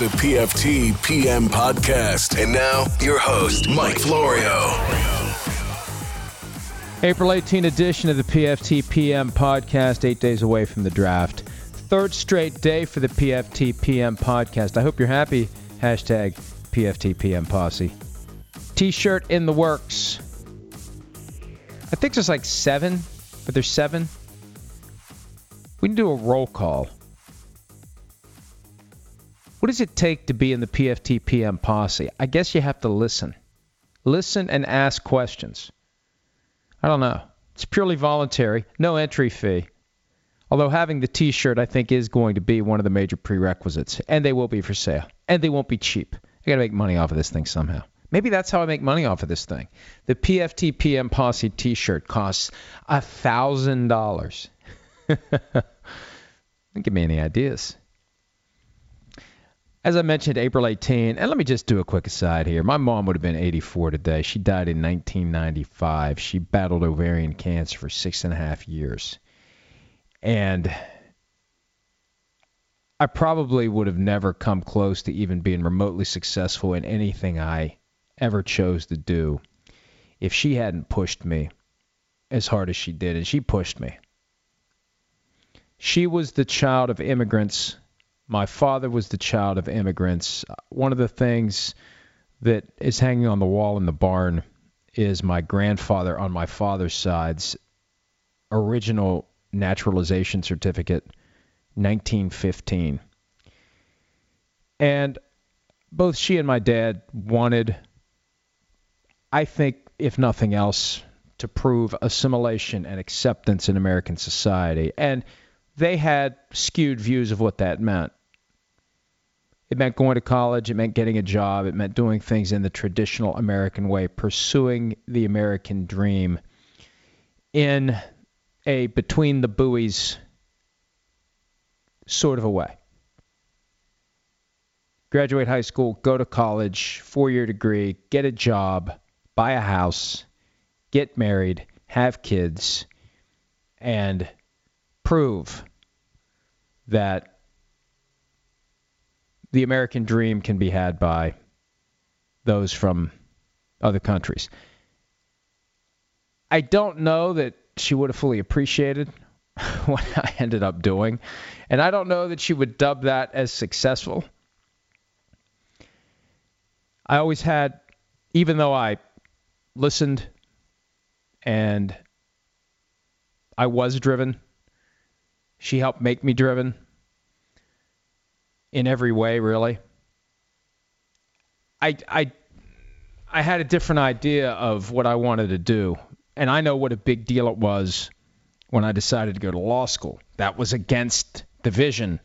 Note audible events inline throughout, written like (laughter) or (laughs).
The PFT PM podcast. And now, your host, Mike Florio. April 18 edition of the PFT PM podcast, eight days away from the draft. Third straight day for the PFT PM podcast. I hope you're happy. Hashtag PFT PM posse. T shirt in the works. I think there's like seven, but there's seven. We can do a roll call. What does it take to be in the PFTPM posse? I guess you have to listen. Listen and ask questions. I don't know. It's purely voluntary, no entry fee. Although having the t shirt, I think, is going to be one of the major prerequisites. And they will be for sale. And they won't be cheap. I got to make money off of this thing somehow. Maybe that's how I make money off of this thing. The PFTPM Posse t shirt costs a $1,000. (laughs) Don't give me any ideas. As I mentioned, April 18, and let me just do a quick aside here. My mom would have been 84 today. She died in 1995. She battled ovarian cancer for six and a half years. And I probably would have never come close to even being remotely successful in anything I ever chose to do if she hadn't pushed me as hard as she did. And she pushed me. She was the child of immigrants my father was the child of immigrants. Uh, one of the things that is hanging on the wall in the barn is my grandfather on my father's side's original naturalization certificate, 1915. And both she and my dad wanted, I think, if nothing else, to prove assimilation and acceptance in American society. And they had skewed views of what that meant. It meant going to college. It meant getting a job. It meant doing things in the traditional American way, pursuing the American dream in a between the buoys sort of a way. Graduate high school, go to college, four year degree, get a job, buy a house, get married, have kids, and prove that the American dream can be had by those from other countries. I don't know that she would have fully appreciated (laughs) what I ended up doing, and I don't know that she would dub that as successful. I always had, even though I listened and I was driven, she helped make me driven in every way, really. I I I had a different idea of what I wanted to do, and I know what a big deal it was when I decided to go to law school. That was against the vision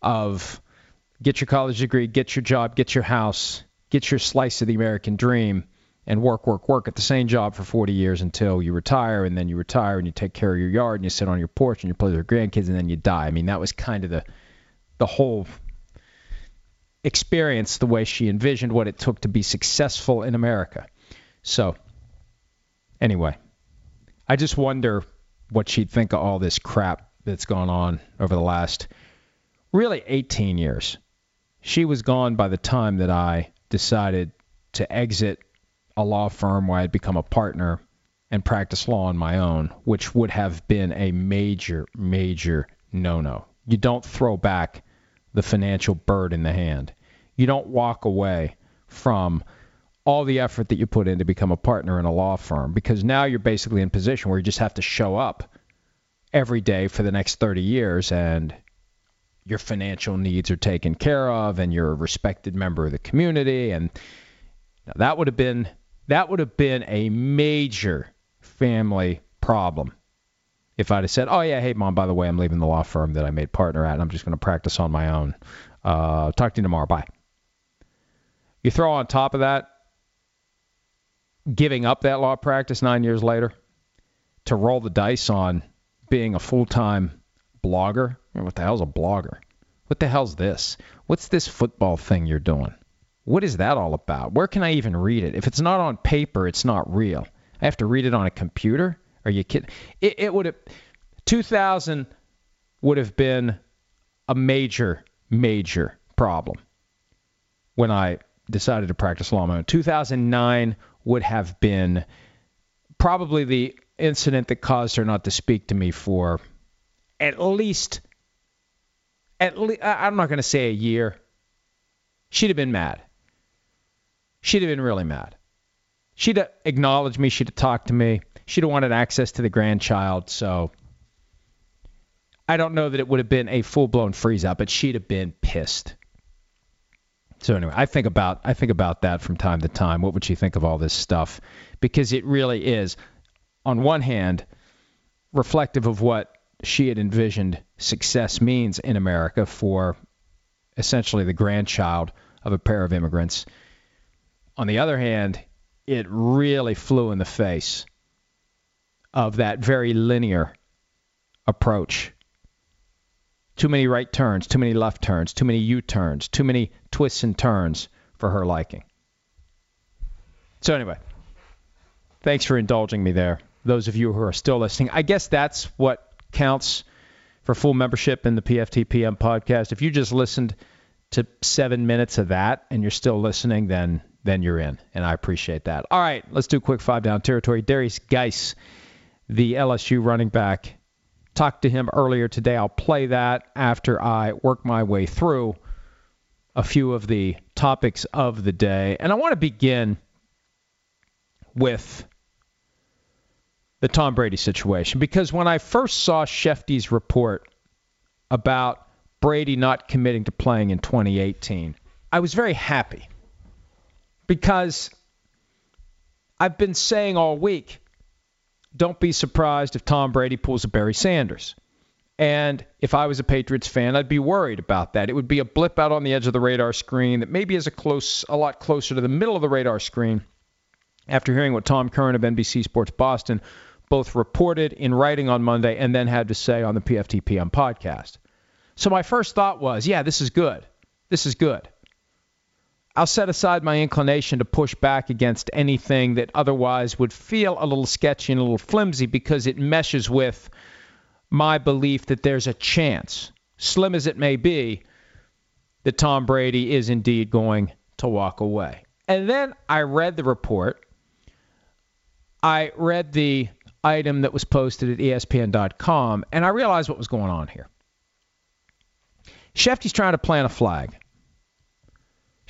of get your college degree, get your job, get your house, get your slice of the American dream, and work, work, work at the same job for 40 years until you retire, and then you retire and you take care of your yard and you sit on your porch and you play with your grandkids and then you die. I mean, that was kind of the the whole experience the way she envisioned what it took to be successful in America. So, anyway, I just wonder what she'd think of all this crap that's gone on over the last really 18 years. She was gone by the time that I decided to exit a law firm where I'd become a partner and practice law on my own, which would have been a major, major no no. You don't throw back the financial bird in the hand. You don't walk away from all the effort that you put in to become a partner in a law firm because now you're basically in a position where you just have to show up every day for the next 30 years and your financial needs are taken care of and you're a respected member of the community and that would have been that would have been a major family problem if I'd have said, "Oh yeah, hey mom, by the way, I'm leaving the law firm that I made partner at, and I'm just going to practice on my own. Uh, talk to you tomorrow. Bye." You throw on top of that giving up that law practice nine years later to roll the dice on being a full-time blogger. What the hell's a blogger? What the hell's this? What's this football thing you're doing? What is that all about? Where can I even read it? If it's not on paper, it's not real. I have to read it on a computer. Are you kidding? It, it would have 2000 would have been a major, major problem when I decided to practice law. In 2009 would have been probably the incident that caused her not to speak to me for at least at least I'm not going to say a year. She'd have been mad. She'd have been really mad. She'd have acknowledged me. She'd have talked to me. She'd have wanted access to the grandchild. So I don't know that it would have been a full blown freeze out, but she'd have been pissed. So anyway, I think about I think about that from time to time. What would she think of all this stuff? Because it really is, on one hand, reflective of what she had envisioned success means in America for essentially the grandchild of a pair of immigrants. On the other hand, it really flew in the face of that very linear approach too many right turns, too many left turns, too many U turns, too many twists and turns for her liking. So, anyway, thanks for indulging me there. Those of you who are still listening, I guess that's what counts for full membership in the PFTPM podcast. If you just listened to seven minutes of that and you're still listening, then then you're in, and I appreciate that. All right, let's do a quick five down territory. Derrius Guice, the LSU running back, Talked to him earlier today. I'll play that after I work my way through a few of the topics of the day. And I want to begin with the Tom Brady situation because when I first saw Schefty's report about Brady not committing to playing in 2018, I was very happy because I've been saying all week don't be surprised if Tom Brady pulls a Barry Sanders. And if I was a Patriots fan, I'd be worried about that. It would be a blip out on the edge of the radar screen that maybe is a close, a lot closer to the middle of the radar screen. After hearing what Tom Curran of NBC Sports Boston both reported in writing on Monday and then had to say on the PFTPM podcast. So my first thought was, yeah, this is good. This is good. I'll set aside my inclination to push back against anything that otherwise would feel a little sketchy and a little flimsy because it meshes with my belief that there's a chance, slim as it may be, that Tom Brady is indeed going to walk away. And then I read the report. I read the item that was posted at ESPN.com, and I realized what was going on here. Schefty's trying to plant a flag.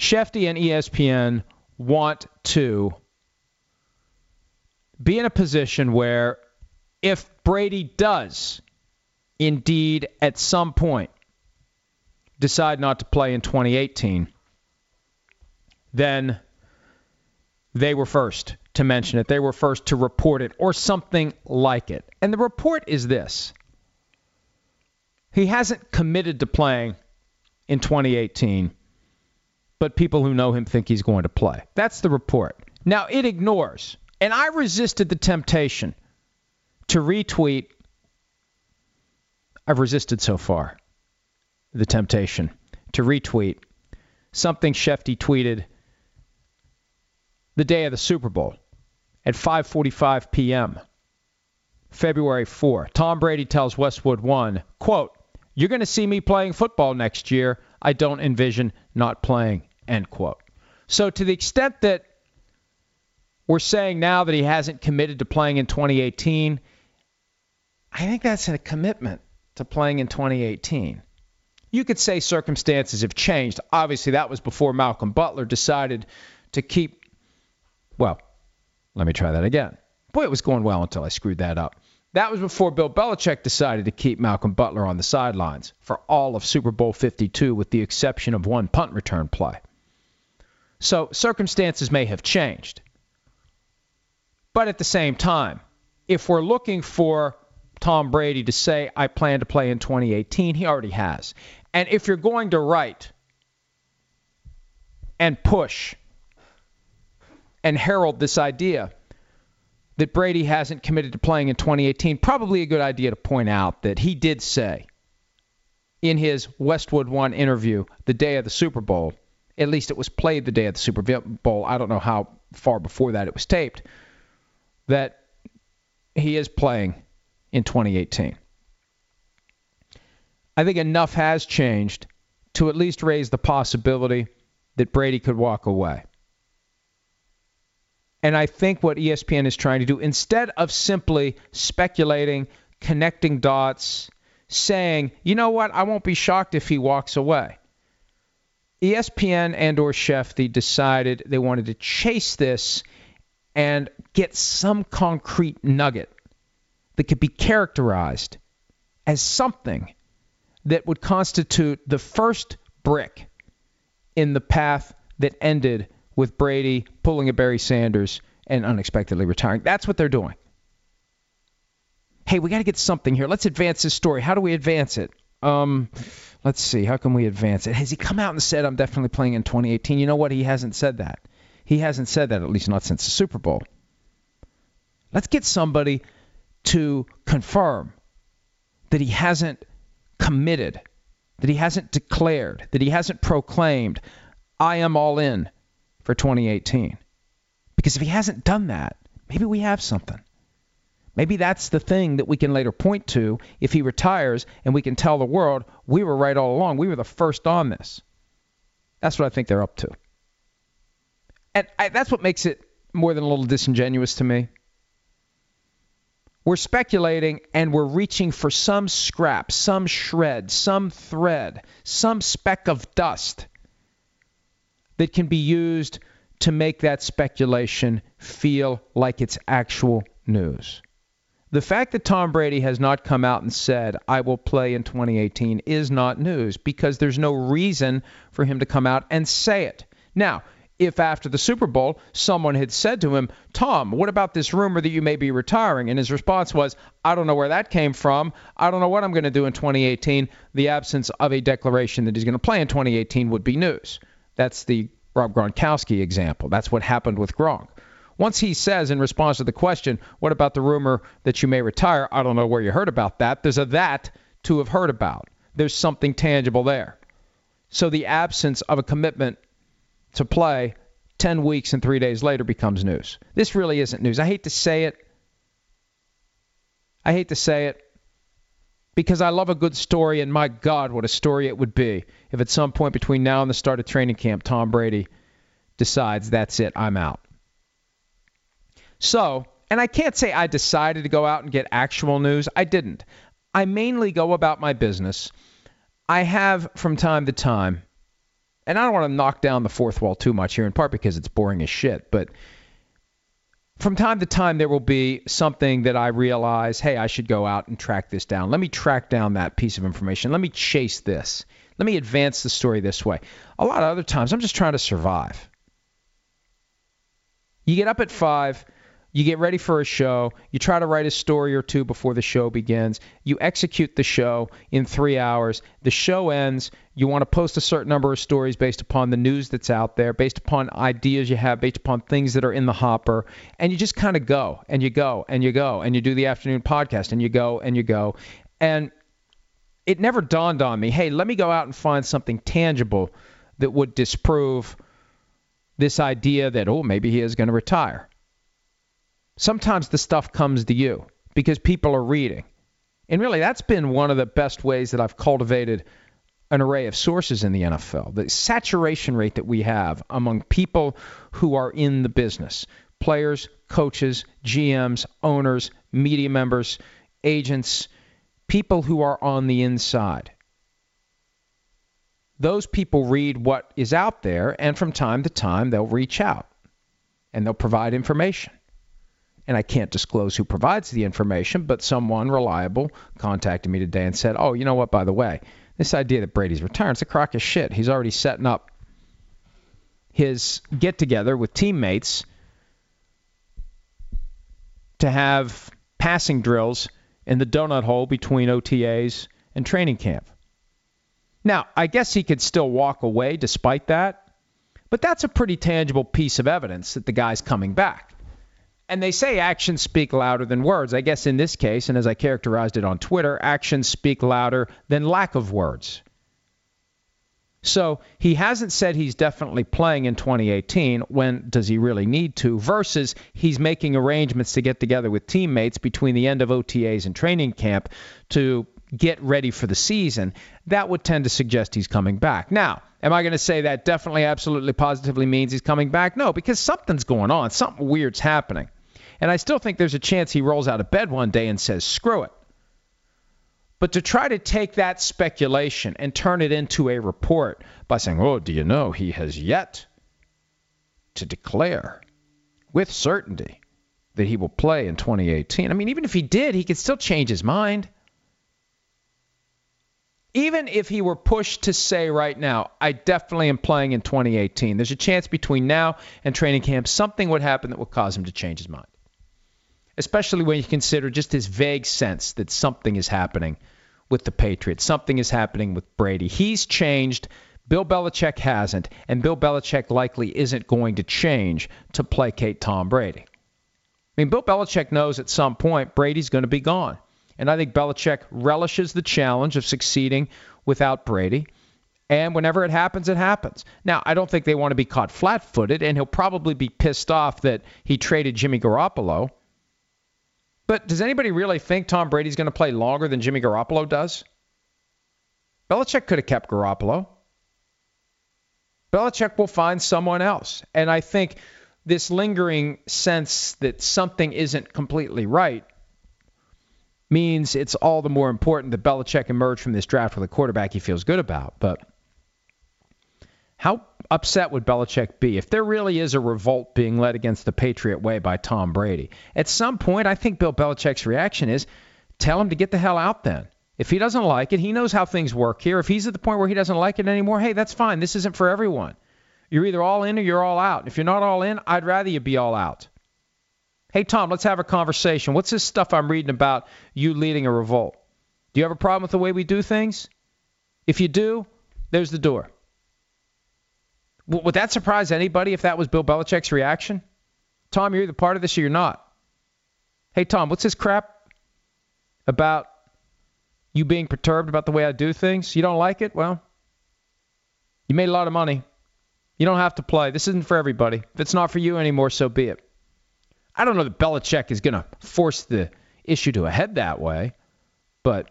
Schefty and ESPN want to be in a position where if Brady does indeed at some point decide not to play in 2018, then they were first to mention it. They were first to report it or something like it. And the report is this he hasn't committed to playing in 2018 but people who know him think he's going to play. That's the report. Now, it ignores, and I resisted the temptation to retweet. I've resisted so far the temptation to retweet something Schefty tweeted the day of the Super Bowl at 5:45 p.m. February 4. Tom Brady tells Westwood 1, quote, "You're going to see me playing football next year. I don't envision not playing." End quote. So to the extent that we're saying now that he hasn't committed to playing in 2018, I think that's a commitment to playing in 2018. You could say circumstances have changed. Obviously, that was before Malcolm Butler decided to keep. Well, let me try that again. Boy, it was going well until I screwed that up. That was before Bill Belichick decided to keep Malcolm Butler on the sidelines for all of Super Bowl 52, with the exception of one punt return play. So circumstances may have changed. But at the same time, if we're looking for Tom Brady to say, I plan to play in 2018. He already has. And if you're going to write and push and herald this idea that Brady hasn't committed to playing in 2018, probably a good idea to point out that he did say in his Westwood One interview the day of the Super Bowl, at least it was played the day of the Super Bowl. I don't know how far before that it was taped, that he is playing in 2018. I think enough has changed to at least raise the possibility that Brady could walk away. And I think what ESPN is trying to do, instead of simply speculating, connecting dots, saying, you know what, I won't be shocked if he walks away. ESPN and or Schefty decided they wanted to chase this and get some concrete nugget that could be characterized as something that would constitute the first brick in the path that ended with Brady pulling a Barry Sanders and unexpectedly retiring. That's what they're doing. Hey, we got to get something here. Let's advance this story. How do we advance it? Um, let's see. How can we advance it? Has he come out and said I'm definitely playing in 2018? You know what? He hasn't said that. He hasn't said that at least not since the Super Bowl. Let's get somebody to confirm that he hasn't committed, that he hasn't declared, that he hasn't proclaimed, I am all in for 2018. Because if he hasn't done that, maybe we have something. Maybe that's the thing that we can later point to if he retires and we can tell the world we were right all along. We were the first on this. That's what I think they're up to. And I, that's what makes it more than a little disingenuous to me. We're speculating and we're reaching for some scrap, some shred, some thread, some speck of dust that can be used to make that speculation feel like it's actual news. The fact that Tom Brady has not come out and said, I will play in 2018 is not news because there's no reason for him to come out and say it. Now, if after the Super Bowl someone had said to him, Tom, what about this rumor that you may be retiring? And his response was, I don't know where that came from. I don't know what I'm going to do in 2018. The absence of a declaration that he's going to play in 2018 would be news. That's the Rob Gronkowski example. That's what happened with Gronk. Once he says in response to the question, what about the rumor that you may retire? I don't know where you heard about that. There's a that to have heard about. There's something tangible there. So the absence of a commitment to play 10 weeks and three days later becomes news. This really isn't news. I hate to say it. I hate to say it because I love a good story, and my God, what a story it would be if at some point between now and the start of training camp, Tom Brady decides that's it, I'm out. So, and I can't say I decided to go out and get actual news. I didn't. I mainly go about my business. I have from time to time and I don't want to knock down the fourth wall too much here, in part because it's boring as shit, but from time to time there will be something that I realize, hey, I should go out and track this down. Let me track down that piece of information. Let me chase this. Let me advance the story this way. A lot of other times I'm just trying to survive. You get up at 5, you get ready for a show. You try to write a story or two before the show begins. You execute the show in three hours. The show ends. You want to post a certain number of stories based upon the news that's out there, based upon ideas you have, based upon things that are in the hopper. And you just kind of go and you go and you go and you do the afternoon podcast and you go and you go. And it never dawned on me hey, let me go out and find something tangible that would disprove this idea that, oh, maybe he is going to retire sometimes the stuff comes to you because people are reading. And really, that's been one of the best ways that I've cultivated an array of sources in the NFL. The saturation rate that we have among people who are in the business players, coaches, GMs, owners, media members, agents, people who are on the inside. Those people read what is out there, and from time to time, they'll reach out and they'll provide information and I can't disclose who provides the information, but someone reliable contacted me today and said, "Oh, you know what? By the way, this idea that Brady's retiring, it's a crock of shit. He's already setting up his get together with teammates to have passing drills in the donut hole between OTAs and training camp. Now, I guess he could still walk away despite that, but that's a pretty tangible piece of evidence that the guy's coming back. And they say actions speak louder than words. I guess in this case, and as I characterized it on Twitter, actions speak louder than lack of words. So he hasn't said he's definitely playing in 2018. When does he really need to? Versus he's making arrangements to get together with teammates between the end of OTAs and training camp to get ready for the season. That would tend to suggest he's coming back. Now, am I going to say that definitely, absolutely, positively means he's coming back? No, because something's going on. Something weird's happening. And I still think there's a chance he rolls out of bed one day and says, screw it. But to try to take that speculation and turn it into a report by saying, oh, do you know he has yet to declare with certainty that he will play in 2018? I mean, even if he did, he could still change his mind. Even if he were pushed to say right now, I definitely am playing in 2018, there's a chance between now and training camp something would happen that would cause him to change his mind especially when you consider just his vague sense that something is happening with the Patriots. Something is happening with Brady. He's changed. Bill Belichick hasn't, and Bill Belichick likely isn't going to change to placate Tom Brady. I mean, Bill Belichick knows at some point Brady's going to be gone. And I think Belichick relishes the challenge of succeeding without Brady. And whenever it happens, it happens. Now, I don't think they want to be caught flat footed, and he'll probably be pissed off that he traded Jimmy Garoppolo but does anybody really think Tom Brady's going to play longer than Jimmy Garoppolo does? Belichick could have kept Garoppolo. Belichick will find someone else. And I think this lingering sense that something isn't completely right means it's all the more important that Belichick emerge from this draft with a quarterback he feels good about. But how upset would Belichick be if there really is a revolt being led against the Patriot way by Tom Brady? At some point, I think Bill Belichick's reaction is tell him to get the hell out then. If he doesn't like it, he knows how things work here. If he's at the point where he doesn't like it anymore, hey, that's fine. This isn't for everyone. You're either all in or you're all out. If you're not all in, I'd rather you be all out. Hey, Tom, let's have a conversation. What's this stuff I'm reading about you leading a revolt? Do you have a problem with the way we do things? If you do, there's the door. Would that surprise anybody if that was Bill Belichick's reaction? Tom, you're either part of this or you're not. Hey, Tom, what's this crap about you being perturbed about the way I do things? You don't like it? Well, you made a lot of money. You don't have to play. This isn't for everybody. If it's not for you anymore, so be it. I don't know that Belichick is going to force the issue to a head that way, but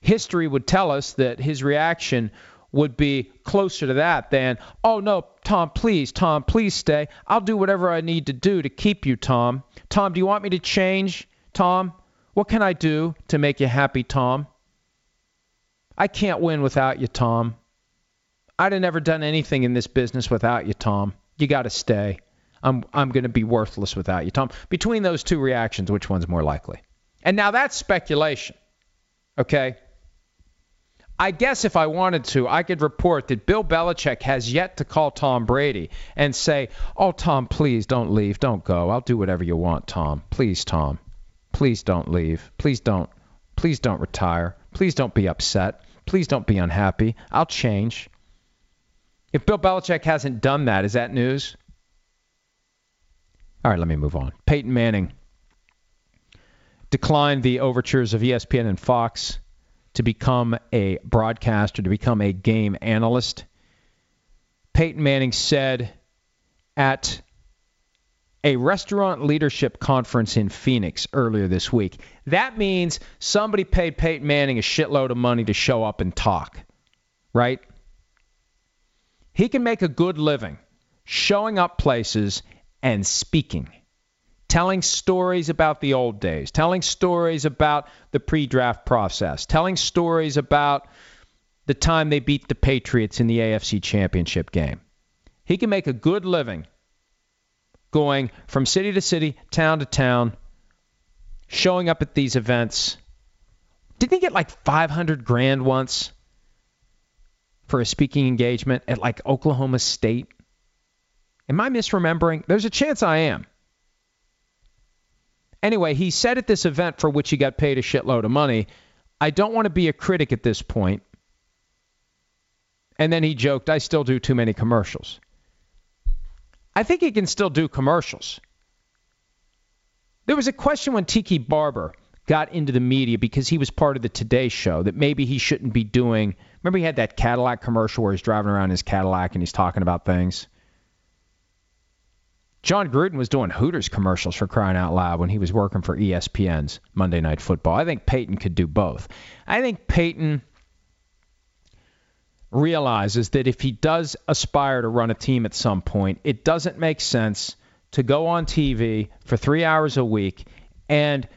history would tell us that his reaction would be closer to that than, oh no, Tom, please, Tom, please stay. I'll do whatever I need to do to keep you, Tom. Tom, do you want me to change? Tom, what can I do to make you happy, Tom? I can't win without you, Tom. I'd have never done anything in this business without you, Tom. You got to stay. I'm I'm going to be worthless without you, Tom. Between those two reactions, which one's more likely? And now that's speculation. Okay? I guess if I wanted to, I could report that Bill Belichick has yet to call Tom Brady and say, Oh, Tom, please don't leave. Don't go. I'll do whatever you want, Tom. Please, Tom. Please don't leave. Please don't. Please don't retire. Please don't be upset. Please don't be unhappy. I'll change. If Bill Belichick hasn't done that, is that news? All right, let me move on. Peyton Manning declined the overtures of ESPN and Fox to become a broadcaster, to become a game analyst. Peyton Manning said at a restaurant leadership conference in Phoenix earlier this week. That means somebody paid Peyton Manning a shitload of money to show up and talk, right? He can make a good living showing up places and speaking telling stories about the old days, telling stories about the pre draft process, telling stories about the time they beat the Patriots in the AFC Championship game. He can make a good living going from city to city, town to town, showing up at these events. Didn't he get like 500 grand once for a speaking engagement at like Oklahoma State? Am I misremembering? There's a chance I am. Anyway, he said at this event for which he got paid a shitload of money, I don't want to be a critic at this point. And then he joked, I still do too many commercials. I think he can still do commercials. There was a question when Tiki Barber got into the media because he was part of the Today Show that maybe he shouldn't be doing. Remember, he had that Cadillac commercial where he's driving around his Cadillac and he's talking about things? Jon Gruden was doing Hooters commercials for crying out loud when he was working for ESPN's Monday Night Football. I think Peyton could do both. I think Peyton realizes that if he does aspire to run a team at some point, it doesn't make sense to go on TV for three hours a week and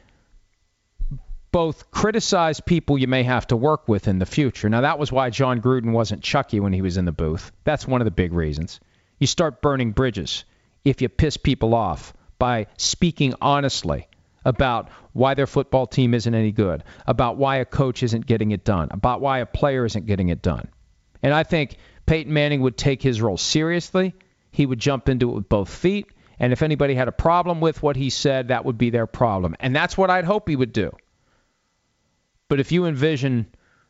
both criticize people you may have to work with in the future. Now, that was why Jon Gruden wasn't Chucky when he was in the booth. That's one of the big reasons. You start burning bridges if you piss people off by speaking honestly about why their football team isn't any good, about why a coach isn't getting it done, about why a player isn't getting it done. And I think Peyton Manning would take his role seriously. He would jump into it with both feet. And if anybody had a problem with what he said, that would be their problem. And that's what I'd hope he would do. But if you envision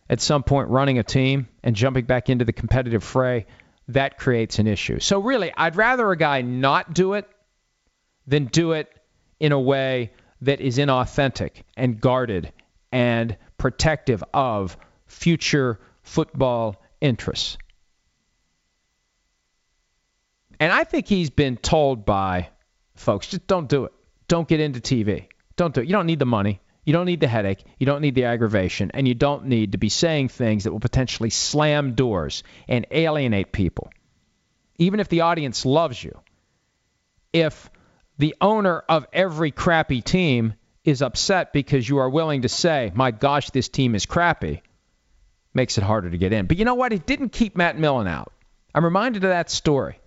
at some point running a team and jumping back into the competitive fray, that creates an issue. So really, I'd rather a guy not do it than do it in a way that is inauthentic and guarded and protective of future football interests. And I think he's been told by folks, just don't do it. Don't get into TV. Don't do it. You don't need the money. You don't need the headache. You don't need the aggravation. And you don't need to be saying things that will potentially slam doors and alienate people. Even if the audience loves you. If the owner of every crappy team is upset because you are willing to say, my gosh, this team is crappy, makes it harder to get in. But you know what? It didn't keep Matt Millen out. I'm reminded of that story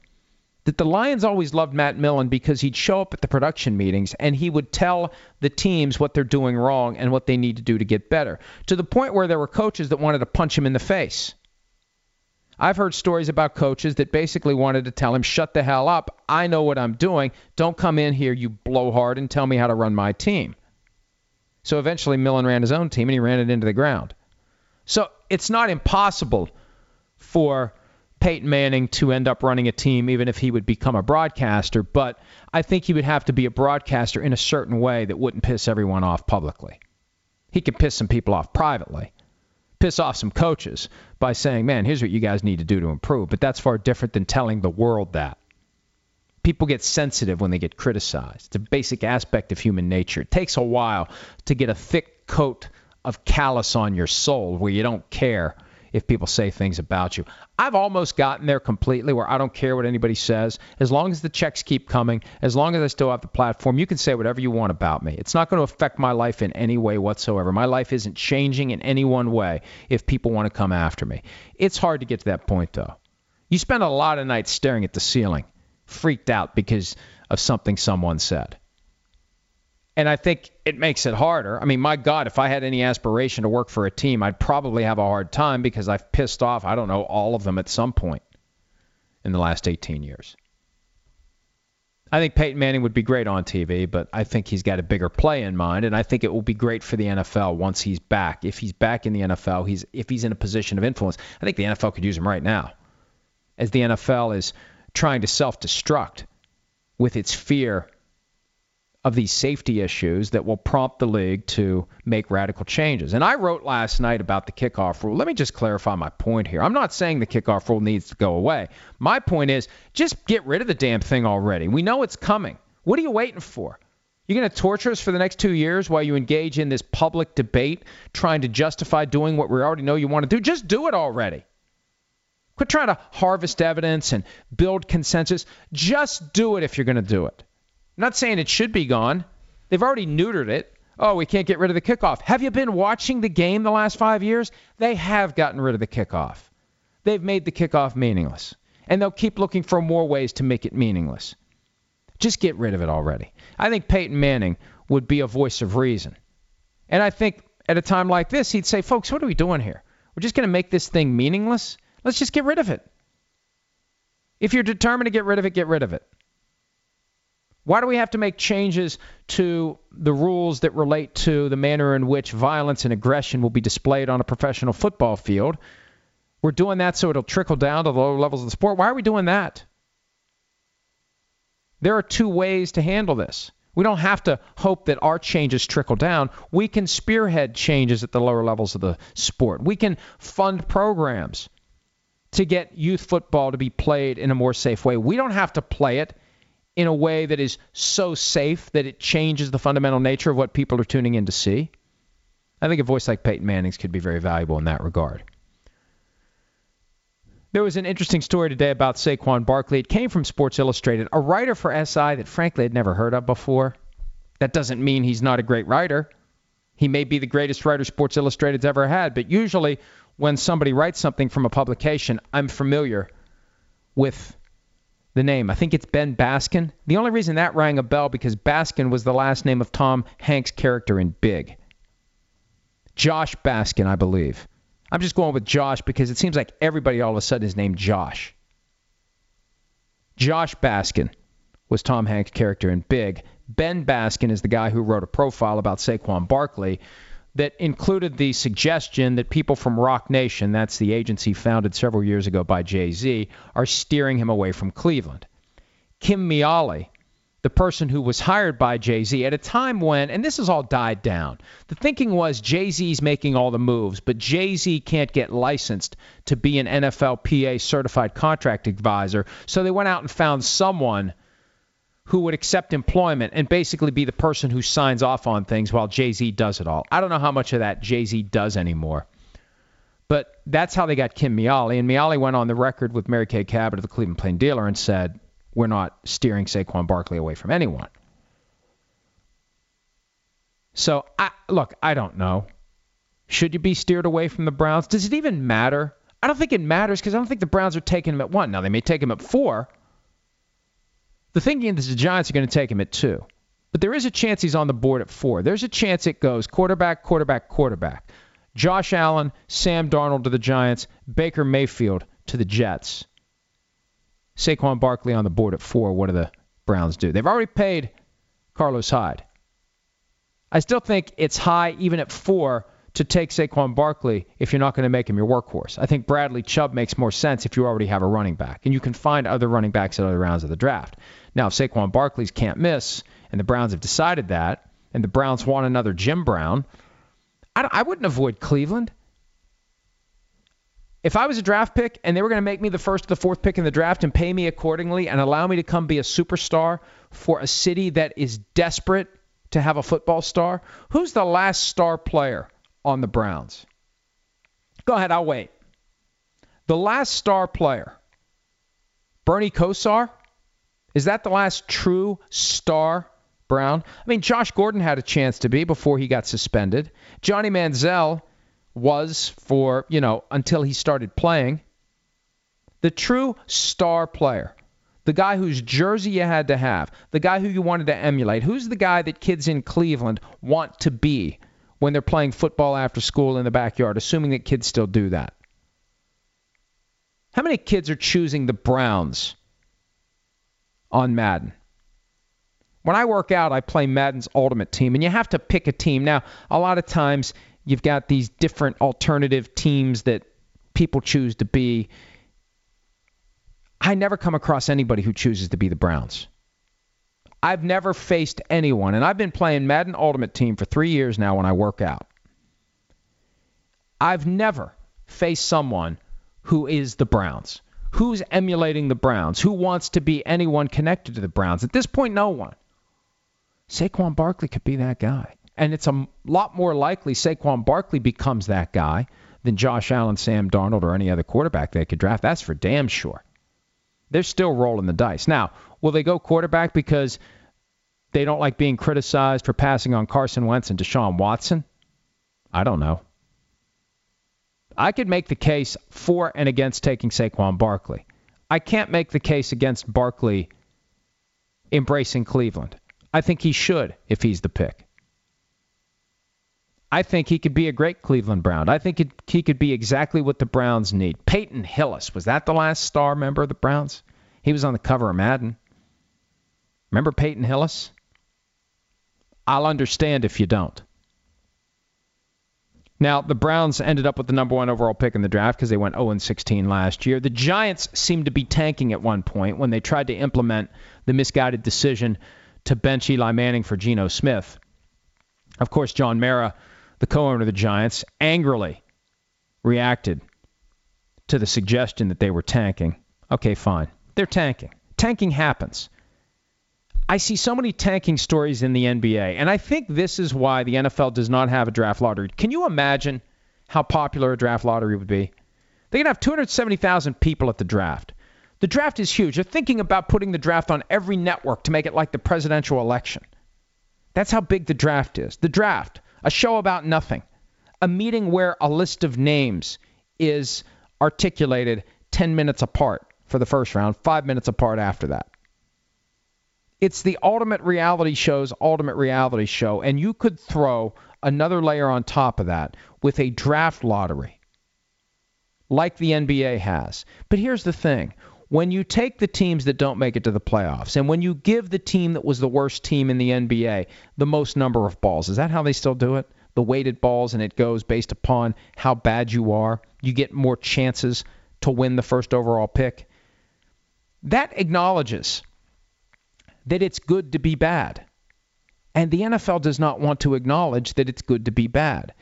that the Lions always loved Matt Millen because he'd show up at the production meetings and he would tell the teams what they're doing wrong and what they need to do to get better, to the point where there were coaches that wanted to punch him in the face. I've heard stories about coaches that basically wanted to tell him, shut the hell up. I know what I'm doing. Don't come in here, you blowhard, and tell me how to run my team. So eventually, Millen ran his own team and he ran it into the ground. So it's not impossible for Peyton Manning to end up running a team, even if he would become a broadcaster. But I think he would have to be a broadcaster in a certain way that wouldn't piss everyone off publicly. He could piss some people off privately, piss off some coaches by saying, man, here's what you guys need to do to improve. But that's far different than telling the world that. People get sensitive when they get criticized. It's a basic aspect of human nature. It takes a while to get a thick coat of callus on your soul where you don't care if people say things about you. I've almost gotten there completely where I don't care what anybody says. As long as the checks keep coming, as long as I still have the platform, you can say whatever you want about me. It's not going to affect my life in any way whatsoever. My life isn't changing in any one way if people want to come after me. It's hard to get to that point, though. You spend a lot of nights staring at the ceiling, freaked out because of something someone said. And I think it makes it harder. I mean, my God, if I had any aspiration to work for a team, I'd probably have a hard time because I've pissed off, I don't know, all of them at some point in the last 18 years. I think Peyton Manning would be great on TV, but I think he's got a bigger play in mind, and I think it will be great for the NFL once he's back. If he's back in the NFL, he's if he's in a position of influence, I think the NFL could use him right now, as the NFL is trying to self-destruct with its fear of these safety issues that will prompt the league to make radical changes. And I wrote last night about the kickoff rule. Let me just clarify my point here. I'm not saying the kickoff rule needs to go away. My point is just get rid of the damn thing already. We know it's coming. What are you waiting for? You're going to torture us for the next two years while you engage in this public debate trying to justify doing what we already know you want to do? Just do it already. Quit trying to harvest evidence and build consensus. Just do it if you're going to do it. I'm not saying it should be gone. They've already neutered it. Oh, we can't get rid of the kickoff. Have you been watching the game the last five years? They have gotten rid of the kickoff. They've made the kickoff meaningless. And they'll keep looking for more ways to make it meaningless. Just get rid of it already. I think Peyton Manning would be a voice of reason. And I think at a time like this, he'd say, folks, what are we doing here? We're just going to make this thing meaningless? Let's just get rid of it. If you're determined to get rid of it, get rid of it. Why do we have to make changes to the rules that relate to the manner in which violence and aggression will be displayed on a professional football field? We're doing that so it'll trickle down to the lower levels of the sport. Why are we doing that? There are two ways to handle this. We don't have to hope that our changes trickle down. We can spearhead changes at the lower levels of the sport. We can fund programs to get youth football to be played in a more safe way. We don't have to play it in a way that is so safe that it changes the fundamental nature of what people are tuning in to see. I think a voice like Peyton Manning's could be very valuable in that regard. There was an interesting story today about Saquon Barkley. It came from Sports Illustrated, a writer for SI that frankly I'd never heard of before. That doesn't mean he's not a great writer. He may be the greatest writer Sports Illustrated's ever had, but usually when somebody writes something from a publication, I'm familiar with the name. I think it's Ben Baskin. The only reason that rang a bell because Baskin was the last name of Tom Hanks' character in Big. Josh Baskin, I believe. I'm just going with Josh because it seems like everybody all of a sudden is named Josh. Josh Baskin was Tom Hanks' character in Big. Ben Baskin is the guy who wrote a profile about Saquon Barkley that included the suggestion that people from Roc Nation, that's the agency founded several years ago by Jay Z, are steering him away from Cleveland. Kim Miale, the person who was hired by Jay Z at a time when, and this has all died down, the thinking was Jay Z's making all the moves, but Jay Z can't get licensed to be an NFLPA certified contract advisor. So they went out and found someone who would accept employment and basically be the person who signs off on things while Jay Z does it all. I don't know how much of that Jay Z does anymore. But that's how they got Kim Miale. And Miale went on the record with Mary Kay Cabot of the Cleveland Plain Dealer and said, we're not steering Saquon Barkley away from anyone. So, I, look, I don't know. Should you be steered away from the Browns? Does it even matter? I don't think it matters because I don't think the Browns are taking him at one. Now, they may take him at four. The thinking is the Giants are going to take him at two. But there is a chance he's on the board at four. There's a chance it goes quarterback, quarterback, quarterback. Josh Allen, Sam Darnold to the Giants, Baker Mayfield to the Jets. Saquon Barkley on the board at four. What do the Browns do? They've already paid Carlos Hyde. I still think it's high even at four to take Saquon Barkley if you're not going to make him your workhorse. I think Bradley Chubb makes more sense if you already have a running back, and you can find other running backs at other rounds of the draft. Now, if Saquon Barkley's can't miss, and the Browns have decided that, and the Browns want another Jim Brown, I, I wouldn't avoid Cleveland. If I was a draft pick and they were going to make me the first or the fourth pick in the draft and pay me accordingly and allow me to come be a superstar for a city that is desperate to have a football star, who's the last star player on the Browns? Go ahead, I'll wait. The last star player, Bernie Kosar? Is that the last true star Brown? I mean, Josh Gordon had a chance to be before he got suspended. Johnny Manziel was for, you know, until he started playing. The true star player, the guy whose jersey you had to have, the guy who you wanted to emulate, who's the guy that kids in Cleveland want to be when they're playing football after school in the backyard, assuming that kids still do that? How many kids are choosing the Browns on Madden? When I work out, I play Madden's Ultimate Team, and you have to pick a team. Now, a lot of times You've got these different alternative teams that people choose to be. I never come across anybody who chooses to be the Browns. I've never faced anyone, and I've been playing Madden Ultimate Team for three years now when I work out. I've never faced someone who is the Browns, who's emulating the Browns, who wants to be anyone connected to the Browns. At this point, no one. Saquon Barkley could be that guy. And it's a lot more likely Saquon Barkley becomes that guy than Josh Allen, Sam Darnold, or any other quarterback they could draft. That's for damn sure. They're still rolling the dice. Now, will they go quarterback because they don't like being criticized for passing on Carson Wentz and Deshaun Watson? I don't know. I could make the case for and against taking Saquon Barkley. I can't make the case against Barkley embracing Cleveland. I think he should if he's the pick. I think he could be a great Cleveland Brown. I think he could be exactly what the Browns need. Peyton Hillis, was that the last star member of the Browns? He was on the cover of Madden. Remember Peyton Hillis? I'll understand if you don't. Now, the Browns ended up with the number one overall pick in the draft because they went 0 16 last year. The Giants seemed to be tanking at one point when they tried to implement the misguided decision to bench Eli Manning for Geno Smith. Of course, John Mara, the co owner of the Giants, angrily reacted to the suggestion that they were tanking. Okay, fine. They're tanking. Tanking happens. I see so many tanking stories in the NBA, and I think this is why the NFL does not have a draft lottery. Can you imagine how popular a draft lottery would be? They can have 270,000 people at the draft. The draft is huge. They're thinking about putting the draft on every network to make it like the presidential election. That's how big the draft is. The draft, a show about nothing, a meeting where a list of names is articulated 10 minutes apart for the first round, five minutes apart after that. It's the ultimate reality show's ultimate reality show, and you could throw another layer on top of that with a draft lottery like the NBA has. But here's the thing when you take the teams that don't make it to the playoffs and when you give the team that was the worst team in the NBA the most number of balls, is that how they still do it? The weighted balls, and it goes based upon how bad you are. You get more chances to win the first overall pick. That acknowledges that it's good to be bad. And the NFL does not want to acknowledge that it's good to be bad.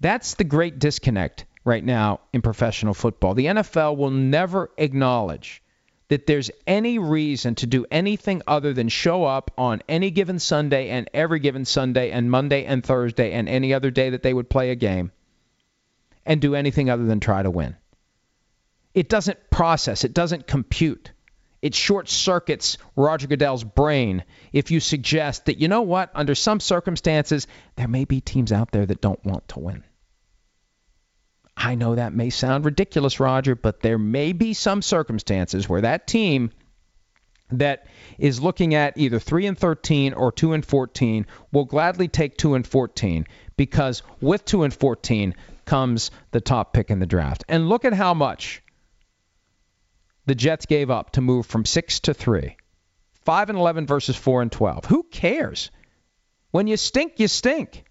That's the great disconnect right now in professional football. The NFL will never acknowledge that there's any reason to do anything other than show up on any given Sunday and every given Sunday and Monday and Thursday and any other day that they would play a game and do anything other than try to win. It doesn't process, it doesn't compute. It short circuits Roger Goodell's brain if you suggest that, you know what, under some circumstances, there may be teams out there that don't want to win. I know that may sound ridiculous, Roger, but there may be some circumstances where that team that is looking at either 3 and 13 or 2 and 14 will gladly take 2 and 14 because with 2 and 14 comes the top pick in the draft. And look at how much the Jets gave up to move from 6 to 3. 5 and 11 versus 4 and 12. Who cares? When you stink, you stink.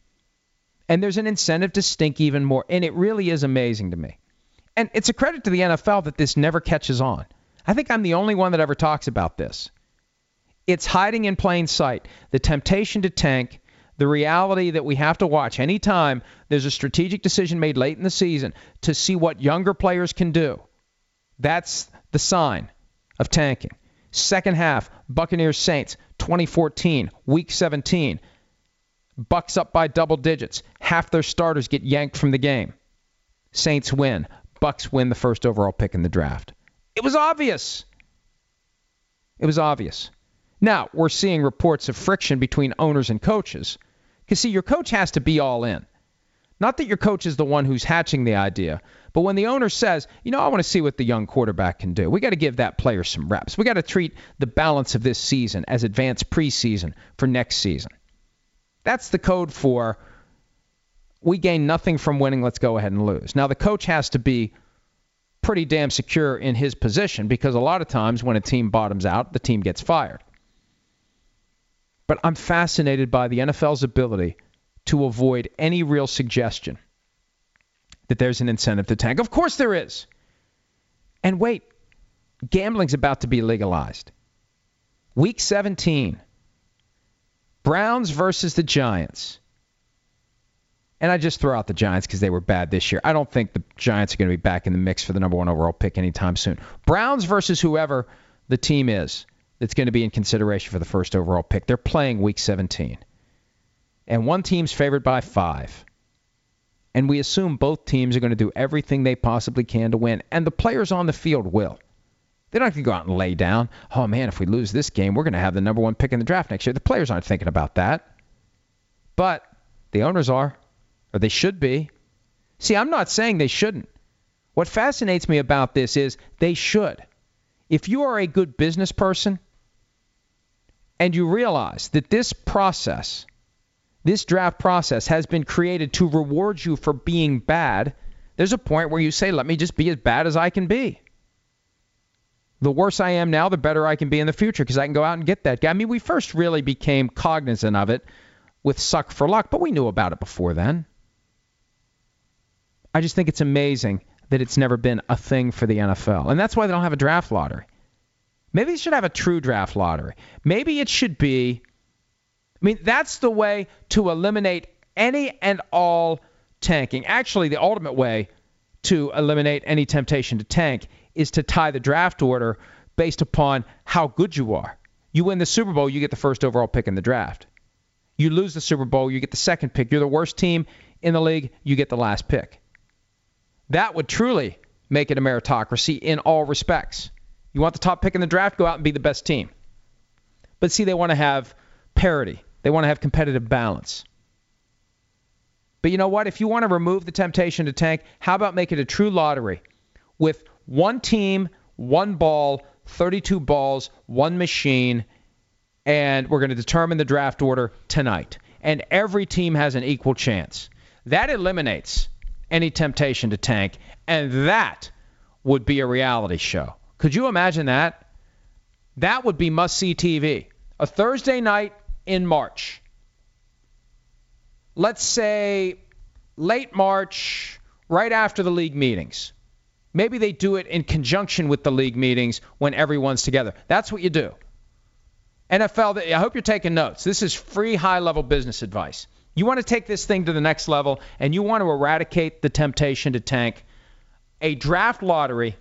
And there's an incentive to stink even more. And it really is amazing to me. And it's a credit to the NFL that this never catches on. I think I'm the only one that ever talks about this. It's hiding in plain sight. The temptation to tank, the reality that we have to watch anytime there's a strategic decision made late in the season to see what younger players can do. That's the sign of tanking. Second half, Buccaneers Saints, 2014, week 17. Bucs up by double digits. Half their starters get yanked from the game. Saints win. Bucs win the first overall pick in the draft. It was obvious. It was obvious. Now, we're seeing reports of friction between owners and coaches. Because, see, your coach has to be all in. Not that your coach is the one who's hatching the idea, but when the owner says, you know, I want to see what the young quarterback can do, we got to give that player some reps. We got to treat the balance of this season as advanced preseason for next season. That's the code for we gain nothing from winning, let's go ahead and lose. Now, the coach has to be pretty damn secure in his position because a lot of times when a team bottoms out, the team gets fired. But I'm fascinated by the NFL's ability to avoid any real suggestion that there's an incentive to tank. Of course there is. And wait, gambling's about to be legalized. Week 17, Browns versus the Giants. And I just throw out the Giants because they were bad this year. I don't think the Giants are going to be back in the mix for the number one overall pick anytime soon. Browns versus whoever the team is that's going to be in consideration for the first overall pick. They're playing week 17 and one team's favored by five. And we assume both teams are going to do everything they possibly can to win, and the players on the field will. They're not going to go out and lay down. Oh man, if we lose this game, we're going to have the number one pick in the draft next year. The players aren't thinking about that, but the owners are, or they should be. See, I'm not saying they shouldn't. What fascinates me about this is they should. If you are a good business person and you realize that this process this draft process has been created to reward you for being bad, there's a point where you say, let me just be as bad as I can be. The worse I am now, the better I can be in the future because I can go out and get that guy. I mean, we first really became cognizant of it with Suck for Luck, but we knew about it before then. I just think it's amazing that it's never been a thing for the NFL. And that's why they don't have a draft lottery. Maybe they should have a true draft lottery. Maybe it should be. I mean, that's the way to eliminate any and all tanking. Actually, the ultimate way to eliminate any temptation to tank is to tie the draft order based upon how good you are. You win the Super Bowl, you get the first overall pick in the draft. You lose the Super Bowl, you get the second pick. You're the worst team in the league, you get the last pick. That would truly make it a meritocracy in all respects. You want the top pick in the draft, go out and be the best team. But see, they want to have parity. They want to have competitive balance. But you know what? If you want to remove the temptation to tank, how about make it a true lottery with one team, one ball, 32 balls, one machine, and we're going to determine the draft order tonight. And every team has an equal chance. That eliminates any temptation to tank, and that would be a reality show. Could you imagine that? That would be must see TV. A Thursday night in March. Let's say late March, right after the league meetings. Maybe they do it in conjunction with the league meetings when everyone's together. That's what you do. NFL, I hope you're taking notes. This is free high level business advice. You want to take this thing to the next level and you want to eradicate the temptation to tank. A draft lottery,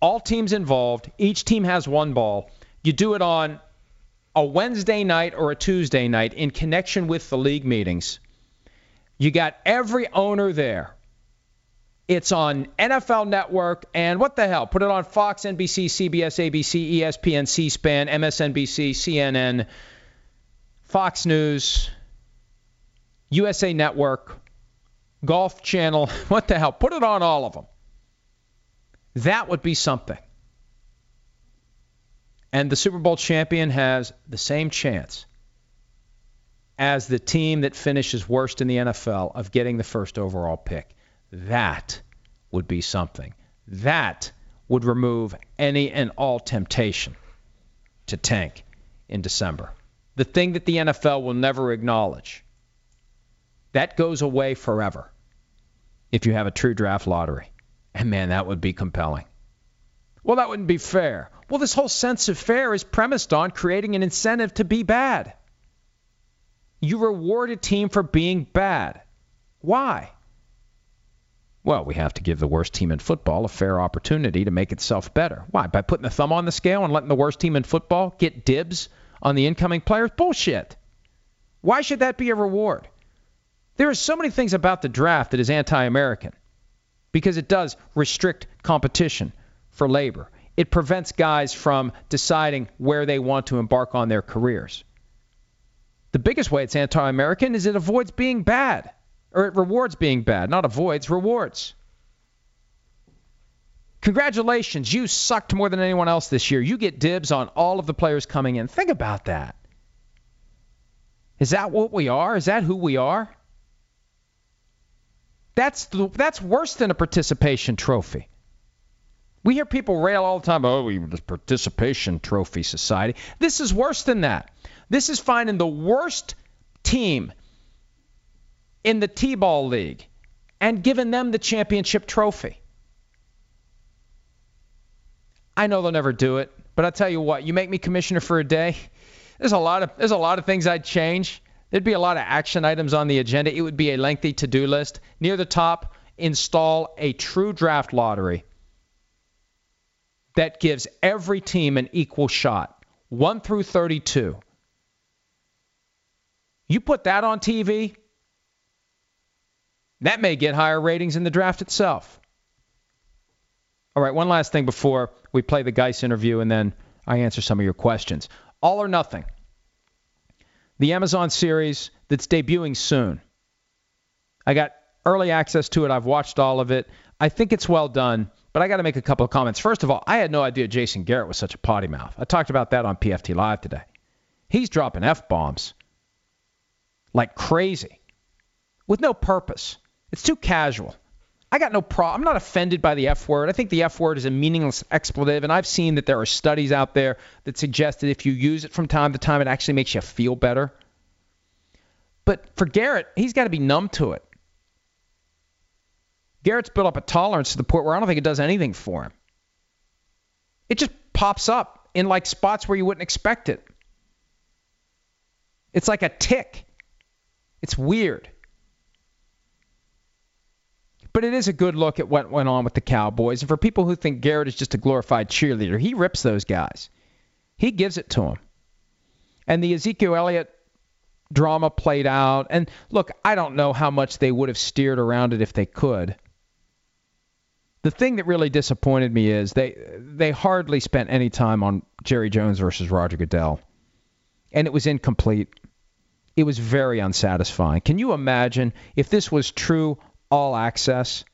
all teams involved, each team has one ball. You do it on a Wednesday night or a Tuesday night in connection with the league meetings. You got every owner there. It's on NFL Network and what the hell? Put it on Fox, NBC, CBS, ABC, ESPN, C SPAN, MSNBC, CNN, Fox News, USA Network, Golf Channel, (laughs) what the hell? Put it on all of them. That would be something. And the Super Bowl champion has the same chance as the team that finishes worst in the NFL of getting the first overall pick. That would be something. That would remove any and all temptation to tank in December the thing that the NFL will never acknowledge. That goes away forever if you have a true draft lottery. And man, that would be compelling. Well, that wouldn't be fair. Well, this whole sense of fair is premised on creating an incentive to be bad. You reward a team for being bad. Why? Well, we have to give the worst team in football a fair opportunity to make itself better. Why? By putting the thumb on the scale and letting the worst team in football get dibs on the incoming players? Bullshit. Why should that be a reward? There are so many things about the draft that is anti American because it does restrict competition for labor. It prevents guys from deciding where they want to embark on their careers. The biggest way it's anti American is it avoids being bad, or it rewards being bad, not avoids, rewards. Congratulations, you sucked more than anyone else this year. You get dibs on all of the players coming in. Think about that. Is that what we are? Is that who we are? That's the, that's worse than a participation trophy. We hear people rail all the time, oh, we the participation trophy society. This is worse than that. This is finding the worst team in the T-ball league and giving them the championship trophy. I know they'll never do it, but I'll tell you what, you make me commissioner for a day. There's a lot of there's a lot of things I'd change. There'd be a lot of action items on the agenda. It would be a lengthy to-do list. Near the top, install a true draft lottery that gives every team an equal shot, 1 through 32. You put that on TV, that may get higher ratings in the draft itself. All right, one last thing before we play the Geist interview and then I answer some of your questions. All or Nothing, the Amazon series that's debuting soon. I got early access to it. I've watched all of it. I think it's well done, but I got to make a couple of comments. First of all, I had no idea Jason Garrett was such a potty mouth. I talked about that on PFT Live today. He's dropping F bombs like crazy with no purpose. It's too casual. I got no problem. I'm not offended by the F word. I think the F word is a meaningless expletive, and I've seen that there are studies out there that suggest that if you use it from time to time, it actually makes you feel better. But for Garrett, he's got to be numb to it. Garrett's built up a tolerance to the point where I don't think it does anything for him. It just pops up in like spots where you wouldn't expect it. It's like a tick. It's weird. But it is a good look at what went on with the Cowboys. And for people who think Garrett is just a glorified cheerleader, he rips those guys. He gives it to them. And the Ezekiel Elliott drama played out. And look, I don't know how much they would have steered around it if they could. The thing that really disappointed me is they they hardly spent any time on Jerry Jones versus Roger Goodell. And it was incomplete. It was very unsatisfying. Can you imagine if this was true all access?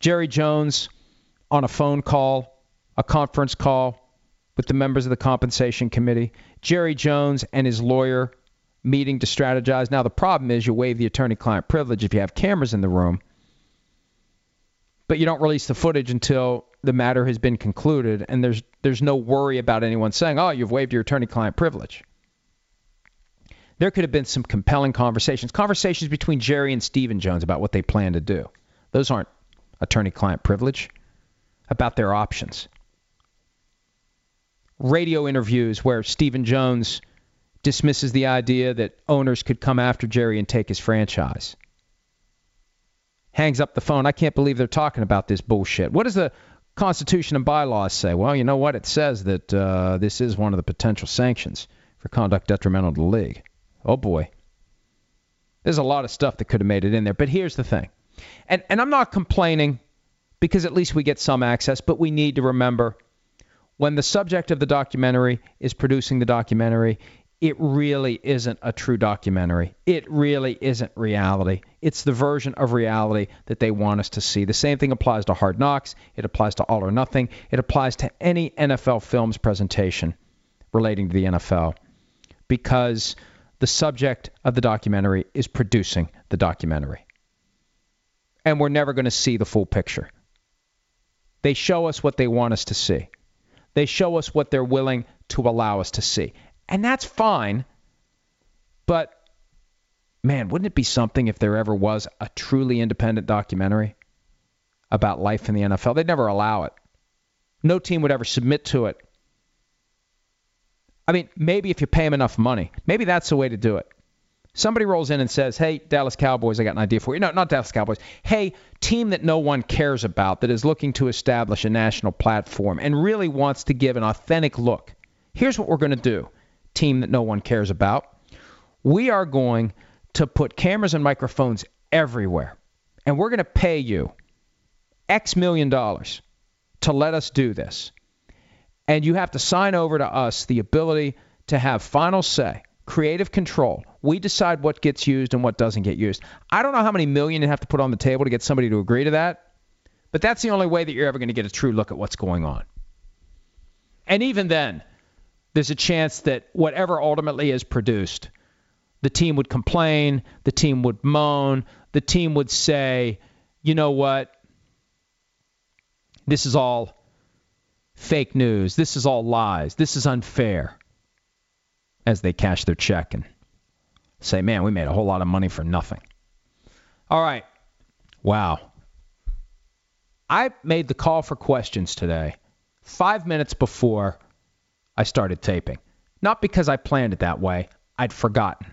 Jerry Jones on a phone call, a conference call with the members of the compensation committee, Jerry Jones and his lawyer meeting to strategize. Now, the problem is you waive the attorney client privilege if you have cameras in the room, but you don't release the footage until the matter has been concluded, and there's, there's no worry about anyone saying, oh, you've waived your attorney client privilege. There could have been some compelling conversations, conversations between Jerry and Stephen Jones about what they plan to do. Those aren't attorney client privilege, about their options radio interviews where Stephen Jones dismisses the idea that owners could come after Jerry and take his franchise. Hangs up the phone. I can't believe they're talking about this bullshit. What does the Constitution and bylaws say? Well, you know what? It says that uh, this is one of the potential sanctions for conduct detrimental to the league. Oh boy. There's a lot of stuff that could have made it in there. But here's the thing. And, and I'm not complaining because at least we get some access, but we need to remember when the subject of the documentary is producing the documentary, it really isn't a true documentary. It really isn't reality. It's the version of reality that they want us to see. The same thing applies to Hard Knocks. It applies to All or Nothing. It applies to any NFL Films presentation relating to the NFL because the subject of the documentary is producing the documentary. And we're never going to see the full picture. They show us what they want us to see. They show us what they're willing to allow us to see. And that's fine. But man, wouldn't it be something if there ever was a truly independent documentary about life in the NFL? They'd never allow it. No team would ever submit to it. I mean, maybe if you pay them enough money, maybe that's the way to do it. Somebody rolls in and says, "Hey, Dallas Cowboys, I got an idea for you." No, not Dallas Cowboys. Hey, team that no one cares about that is looking to establish a national platform and really wants to give an authentic look. Here's what we're going to do. Team that no one cares about. We are going to put cameras and microphones everywhere. And we're going to pay you X million dollars to let us do this. And you have to sign over to us the ability to have final say creative control. We decide what gets used and what doesn't get used. I don't know how many million you have to put on the table to get somebody to agree to that, but that's the only way that you're ever going to get a true look at what's going on. And even then, there's a chance that whatever ultimately is produced, the team would complain, the team would moan, the team would say, you know what? This is all fake news. This is all lies. This is unfair as they cash their check and say, man, we made a whole lot of money for nothing. All right. Wow. I made the call for questions today five minutes before I started taping. Not because I planned it that way, I'd forgotten.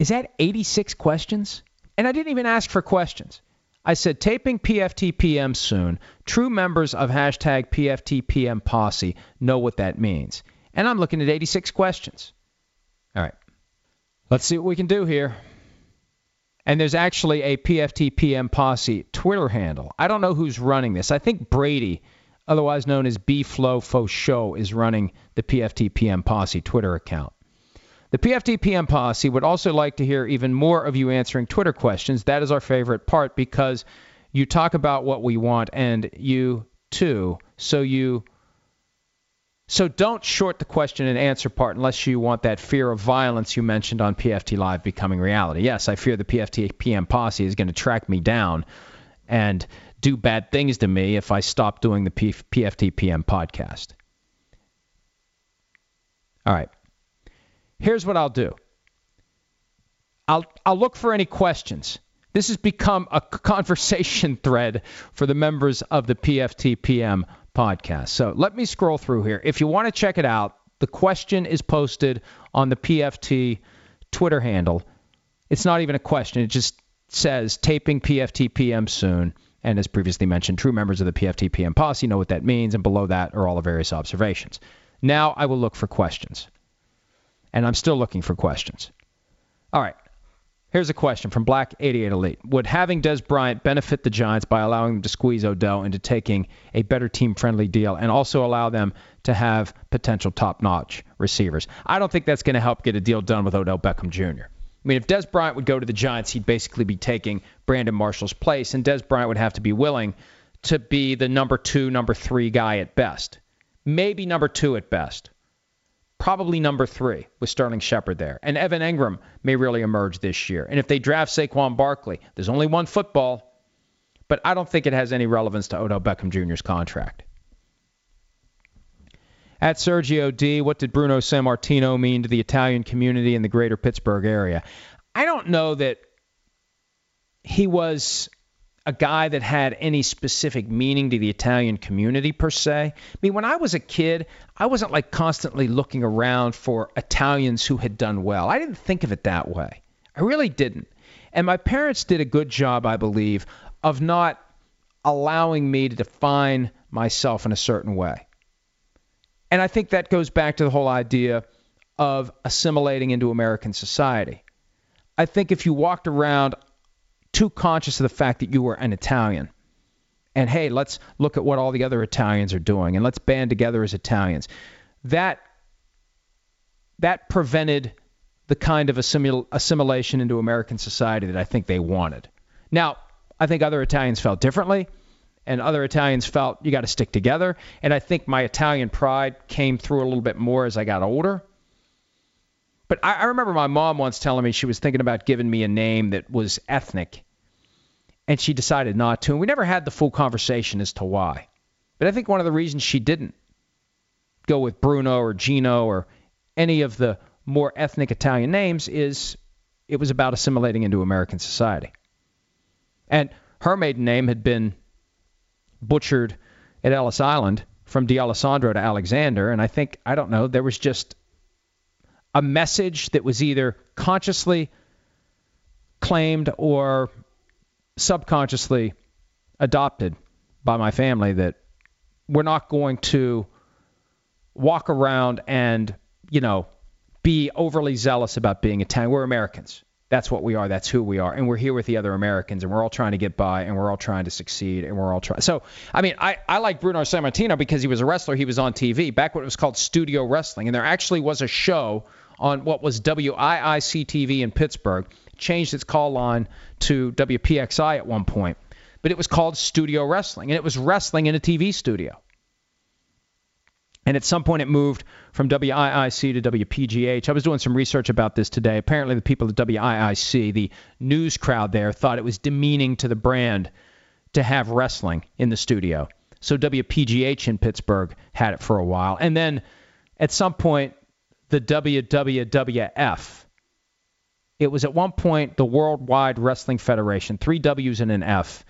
Is that 86 questions? And I didn't even ask for questions. I said taping PFTPM soon. True members of hashtag PFTPM posse know what that means. And I'm looking at 86 questions. All right. Let's see what we can do here. And there's actually a PFTPM posse Twitter handle. I don't know who's running this. I think Brady, otherwise known as B Flow Show, is running the PFTPM posse Twitter account. The PFTPM posse would also like to hear even more of you answering Twitter questions. That is our favorite part because you talk about what we want and you too. So you So don't short the question and answer part unless you want that fear of violence you mentioned on PFT Live becoming reality. Yes, I fear the PFT PM posse is going to track me down and do bad things to me if I stop doing the P- PFT PM podcast. All right. Here's what I'll do. I'll I'll look for any questions. This has become a conversation (laughs) thread for the members of the PFT PM podcast. So let me scroll through here. If you want to check it out, the question is posted on the PFT Twitter handle. It's not even a question, it just says taping PFT PM soon. And as previously mentioned, true members of the PFT PM posse know what that means, and below that are all the various observations. Now I will look for questions. And I'm still looking for questions. All right. Here's a question from Black 88 Elite. Would having Dez Bryant benefit the Giants by allowing them to squeeze Odell into taking a better team friendly deal and also allow them to have potential top notch receivers? I don't think that's going to help get a deal done with Odell Beckham Jr. I mean, if Dez Bryant would go to the Giants, he'd basically be taking Brandon Marshall's place, and Dez Bryant would have to be willing to be the number two, number three guy at best. Maybe number two at best probably number three with Sterling Shepard there. And Evan Engram may really emerge this year. And if they draft Saquon Barkley, there's only one football, but I don't think it has any relevance to Odell Beckham Jr.'s contract. At Sergio D, what did Bruno Sammartino mean to the Italian community in the greater Pittsburgh area? I don't know that he was a guy that had any specific meaning to the Italian community per se. I mean, when I was a kid, I wasn't like constantly looking around for Italians who had done well. I didn't think of it that way. I really didn't. And my parents did a good job, I believe, of not allowing me to define myself in a certain way. And I think that goes back to the whole idea of assimilating into American society. I think if you walked around too conscious of the fact that you were an Italian. And hey, let's look at what all the other Italians are doing and let's band together as Italians. That that prevented the kind of assimil- assimilation into American society that I think they wanted. Now, I think other Italians felt differently, and other Italians felt you got to stick together. And I think my Italian pride came through a little bit more as I got older. But I, I remember my mom once telling me she was thinking about giving me a name that was ethnic, and she decided not to. And we never had the full conversation as to why. But I think one of the reasons she didn't go with Bruno or Gino or any of the more ethnic Italian names is it was about assimilating into American society. And her maiden name had been butchered at Ellis Island from D'Alessandro to Alexander. And I think, I don't know, there was just a message that was either consciously claimed or subconsciously adopted by my family that we're not going to walk around and, you know, be overly zealous about being Italian. We're Americans. That's what we are. That's who we are. And we're here with the other Americans, and we're all trying to get by, and we're all trying to succeed, and we're all trying. So, I mean, I, I like Bruno Sammartino because he was a wrestler. He was on TV back when it was called Studio Wrestling, and there actually was a show on what was WIIC TV in Pittsburgh, changed its call line to WPXI at one point. But it was called Studio Wrestling, and it was wrestling in a TV studio. And at some point, it moved from WIIC to WPGH. I was doing some research about this today. Apparently, the people at WIIC, the news crowd there, thought it was demeaning to the brand to have wrestling in the studio. So WPGH in Pittsburgh had it for a while. And then at some point, the WWWF. It was at one point the Worldwide Wrestling Federation, three W's and an F.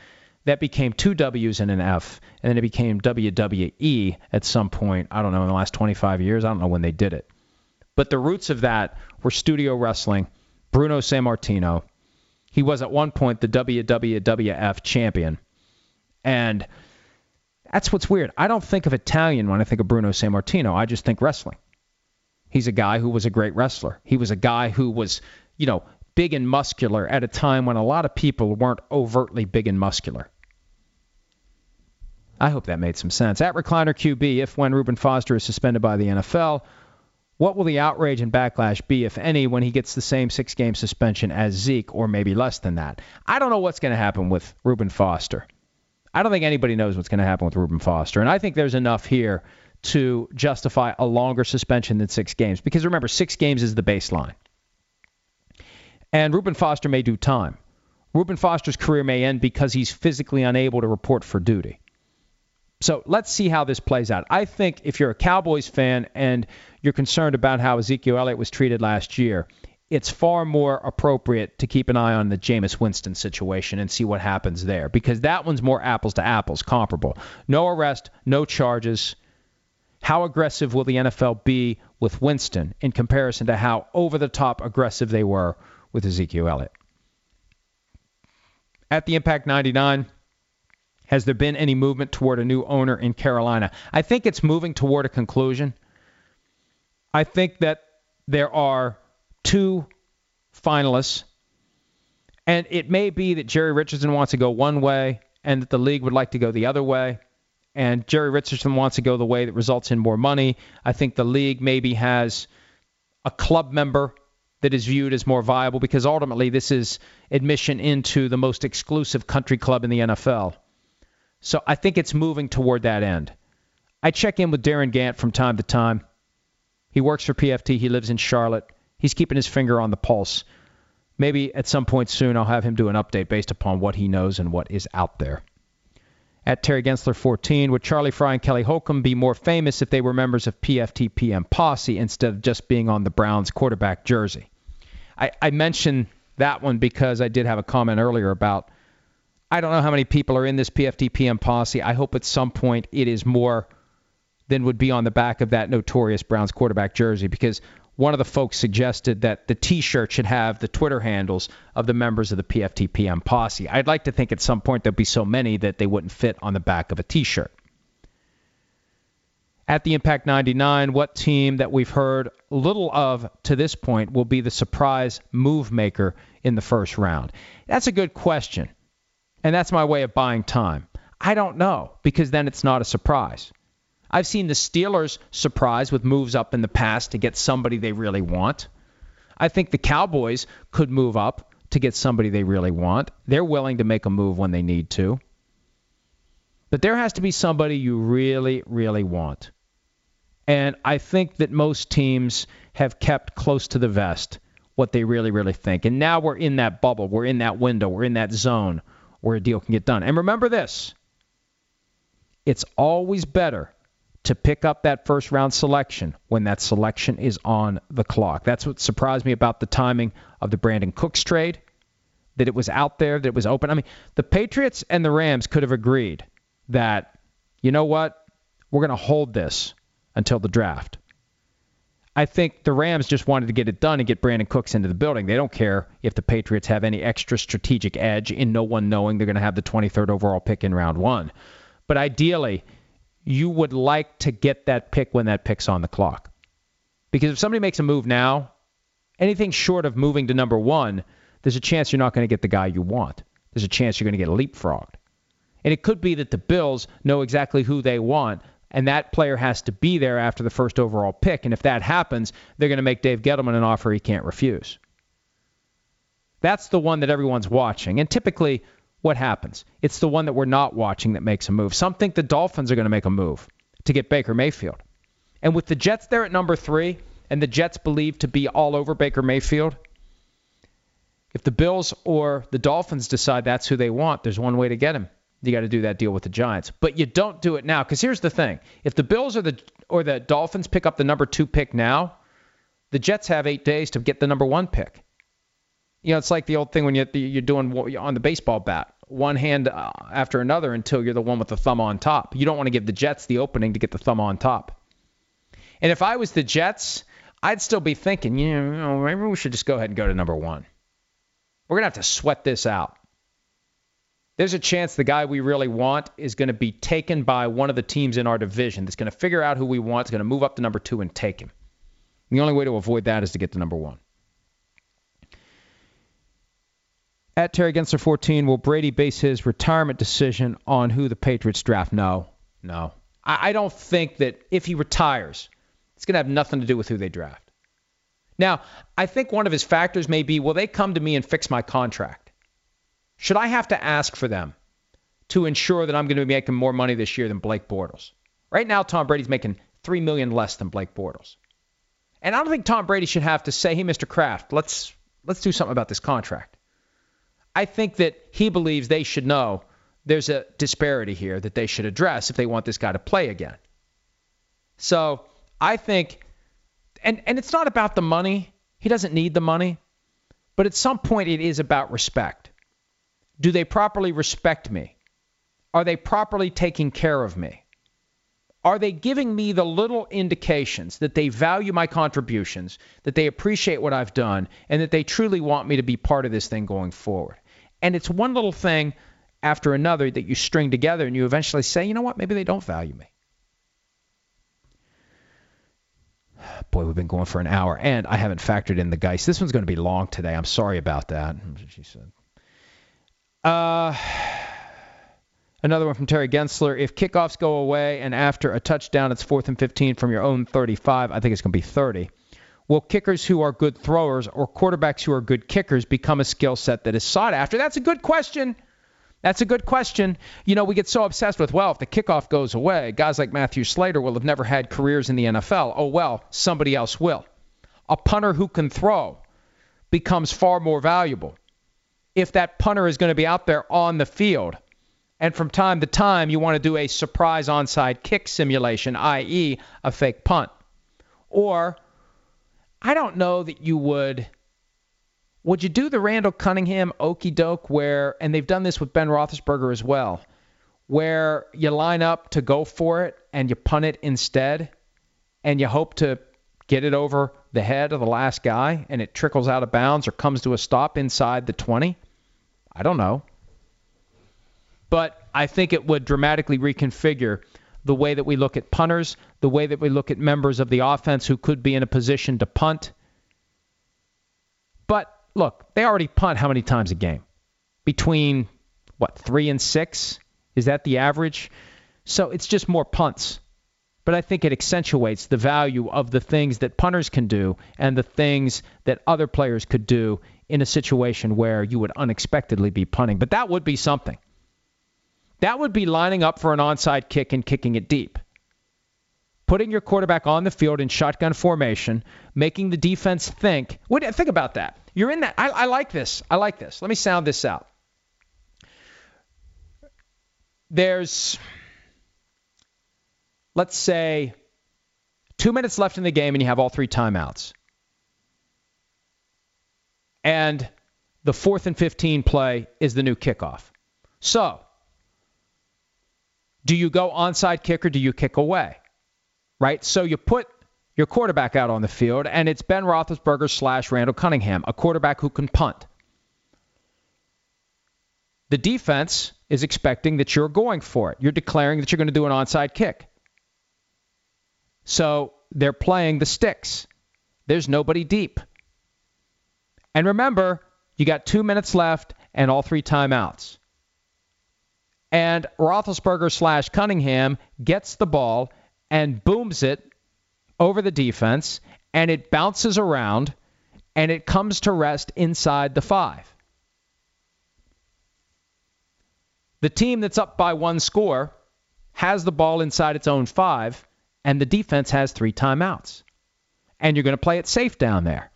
That became two W's and an F, and then it became WWE at some point. I don't know, in the last 25 years. I don't know when they did it. But the roots of that were studio wrestling. Bruno Sammartino. He was at one point the WWF champion. And that's what's weird. I don't think of Italian when I think of Bruno Sammartino. I just think wrestling. He's a guy who was a great wrestler. He was a guy who was, you know, big and muscular at a time when a lot of people weren't overtly big and muscular. I hope that made some sense. At Recliner QB, if when Reuben Foster is suspended by the NFL, what will the outrage and backlash be, if any, when he gets the same six game suspension as Zeke, or maybe less than that? I don't know what's going to happen with Reuben Foster. I don't think anybody knows what's going to happen with Reuben Foster. And I think there's enough here to justify a longer suspension than six games. Because remember, six games is the baseline. And Reuben Foster may do time. Reuben Foster's career may end because he's physically unable to report for duty. So let's see how this plays out. I think if you're a Cowboys fan and you're concerned about how Ezekiel Elliott was treated last year, it's far more appropriate to keep an eye on the Jameis Winston situation and see what happens there because that one's more apples to apples, comparable. No arrest, no charges. How aggressive will the NFL be with Winston in comparison to how over the top aggressive they were with Ezekiel Elliott? At the Impact 99, has there been any movement toward a new owner in Carolina? I think it's moving toward a conclusion. I think that there are two finalists, and it may be that Jerry Richardson wants to go one way and that the league would like to go the other way. And Jerry Richardson wants to go the way that results in more money. I think the league maybe has a club member that is viewed as more viable because ultimately this is admission into the most exclusive country club in the NFL. So I think it's moving toward that end. I check in with Darin Gantt from time to time. He works for PFT. He lives in Charlotte. He's keeping his finger on the pulse. Maybe at some point soon I'll have him do an update based upon what he knows and what is out there. At Terry Gensler 14, would Charlie Frye and Kelly Holcomb be more famous if they were members of PFT PM Posse instead of just being on the Browns quarterback jersey? I, I mentioned that one because I did have a comment earlier about I don't know how many people are in this PFT PM posse. I hope at some point it is more than would be on the back of that notorious Browns quarterback jersey because one of the folks suggested that the T-shirt should have the Twitter handles of the members of the PFT PM posse. I'd like to think at some point there'd be so many that they wouldn't fit on the back of a T-shirt. At the Impact 99, what team that we've heard little of to this point will be the surprise move maker in the first round? That's a good question. And that's my way of buying time. I don't know because then it's not a surprise. I've seen the Steelers surprise with moves up in the past to get somebody they really want. I think the Cowboys could move up to get somebody they really want. They're willing to make a move when they need to. But there has to be somebody you really, really want. And I think that most teams have kept close to the vest what they really, really think. And now we're in that bubble. We're in that window. We're in that zone where a deal can get done. And remember this it's always better to pick up that first round selection when that selection is on the clock. That's what surprised me about the timing of the Brandin Cooks trade, that it was out there, that it was open. I mean, the Patriots and the Rams could have agreed that, you know what, we're going to hold this until the draft. I think the Rams just wanted to get it done and get Brandin Cooks into the building. They don't care if the Patriots have any extra strategic edge in no one knowing they're going to have the 23rd overall pick in round one. But ideally, you would like to get that pick when that pick's on the clock. Because if somebody makes a move now, anything short of moving to number one, there's a chance you're not going to get the guy you want. There's a chance you're going to get leapfrogged. And it could be that the Bills know exactly who they want, and that player has to be there after the first overall pick. And if that happens, they're going to make Dave Gettleman an offer he can't refuse. That's the one that everyone's watching. And typically, what happens? It's the one that we're not watching that makes a move. Some think the Dolphins are going to make a move to get Baker Mayfield. And with the Jets there at number three, and the Jets believed to be all over Baker Mayfield, if the Bills or the Dolphins decide that's who they want, there's one way to get him. You got to do that deal with the Giants. But you don't do it now because here's the thing: if the Bills or the or the Dolphins pick up the number two pick now, the Jets have eight days to get the number one pick. You know, it's like the old thing when you're, you're doing on the baseball bat one hand uh, after another until you're the one with the thumb on top. You don't want to give the Jets the opening to get the thumb on top. And if I was the Jets, I'd still be thinking, you know, maybe we should just go ahead and go to number one. We're to have to sweat this out. There's a chance the guy we really want is going to be taken by one of the teams in our division that's going to figure out who we want, is going to move up to number two and take him. The only way to avoid that is to get to number one. At Terry Gensler 14, will Brady base his retirement decision on who the Patriots draft? No, no. I, I don't think that if he retires, it's going to have nothing to do with who they draft. Now, I think one of his factors may be will they come to me and fix my contract? Should I have to ask for them to ensure that I'm going to be making more money this year than Blake Bortles? Right now, Tom Brady's making three million less than Blake Bortles. And I don't think Tom Brady should have to say, "Hey, Mr. Kraft, let's let's do something about this contract." I think that he believes they should know there's a disparity here that they should address if they want this guy to play again. So I think, and and it's not about the money. He doesn't need the money, but at some point it is about respect. Do they properly respect me? Are they properly taking care of me? Are they giving me the little indications that they value my contributions, that they appreciate what I've done, and that they truly want me to be part of this thing going forward? And it's one little thing after another that you string together and you eventually say, you know what, maybe they don't value me. Boy, we've been going for an hour, and I haven't factored in the Geist. This one's going to be long today. I'm sorry about that. She said. Uh, (sighs) another one from Terry Gensler. If kickoffs go away and after a touchdown it's fourth and 15 from your own 35, I think it's going to be 30. Will kickers who are good throwers or quarterbacks who are good kickers become a skill set that is sought after? That's a good question. That's a good question. You know, we get so obsessed with, well, if the kickoff goes away, guys like Matthew Slater will have never had careers in the NFL. Oh, well, somebody else will. A punter who can throw becomes far more valuable if that punter is going to be out there on the field. And from time to time, you want to do a surprise onside kick simulation, i.e., a fake punt. Or, I don't know that you would would you do the Randall Cunningham okey doke where, and they've done this with Ben Roethlisberger as well, where you line up to go for it and you punt it instead, and you hope to get it over the head of the last guy and it trickles out of bounds or comes to a stop inside the 20? I don't know. But I think it would dramatically reconfigure the way that we look at punters, the way that we look at members of the offense who could be in a position to punt. But look, they already punt how many times a game? Between, what, three and six? Is that the average? So it's just more punts. But I think it accentuates the value of the things that punters can do and the things that other players could do in a situation where you would unexpectedly be punting. But that would be something. That would be lining up for an onside kick and kicking it deep. Putting your quarterback on the field in shotgun formation, making the defense think. What, think about that. You're in that. I, I like this. I like this. Let me sound this out. There's, let's say, two minutes left in the game and you have all three timeouts. And the fourth and 15 play is the new kickoff. So, do you go onside kick or do you kick away? Right? So you put your quarterback out on the field, and it's Ben Roethlisberger slash Randall Cunningham, a quarterback who can punt. The defense is expecting that you're going for it. You're declaring that you're going to do an onside kick. So they're playing the sticks. There's nobody deep. And remember, you got two minutes left and all three timeouts. And Roethlisberger slash Cunningham gets the ball and booms it over the defense, and it bounces around, and it comes to rest inside the five. The team that's up by one score has the ball inside its own five, and the defense has three timeouts. And you're going to play it safe down there.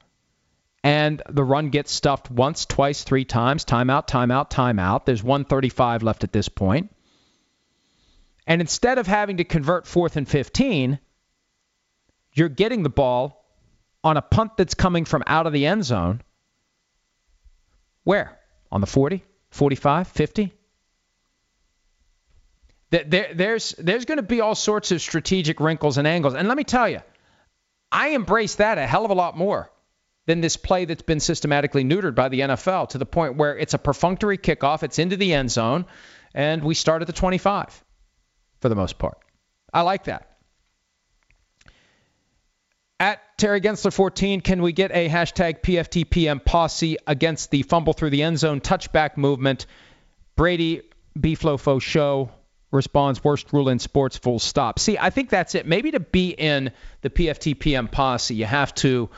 And the run gets stuffed once, twice, three times. Timeout, timeout, timeout. There's 135 left at this point. And instead of having to convert fourth and 15, you're getting the ball on a punt that's coming from out of the end zone. Where? On the 40, 45, 50? There, there's there's going to be all sorts of strategic wrinkles and angles. And let me tell you, I embrace that a hell of a lot more than this play that's been systematically neutered by the NFL to the point where it's a perfunctory kickoff, it's into the end zone, and we start at the 25 for the most part. I like that. At Terry Gensler 14, can we get a hashtag PFTPM posse against the fumble through the end zone touchback movement? Brady Beeflofo show responds worst rule in sports full stop. See, I think that's it. Maybe to be in the PFTPM posse, you have to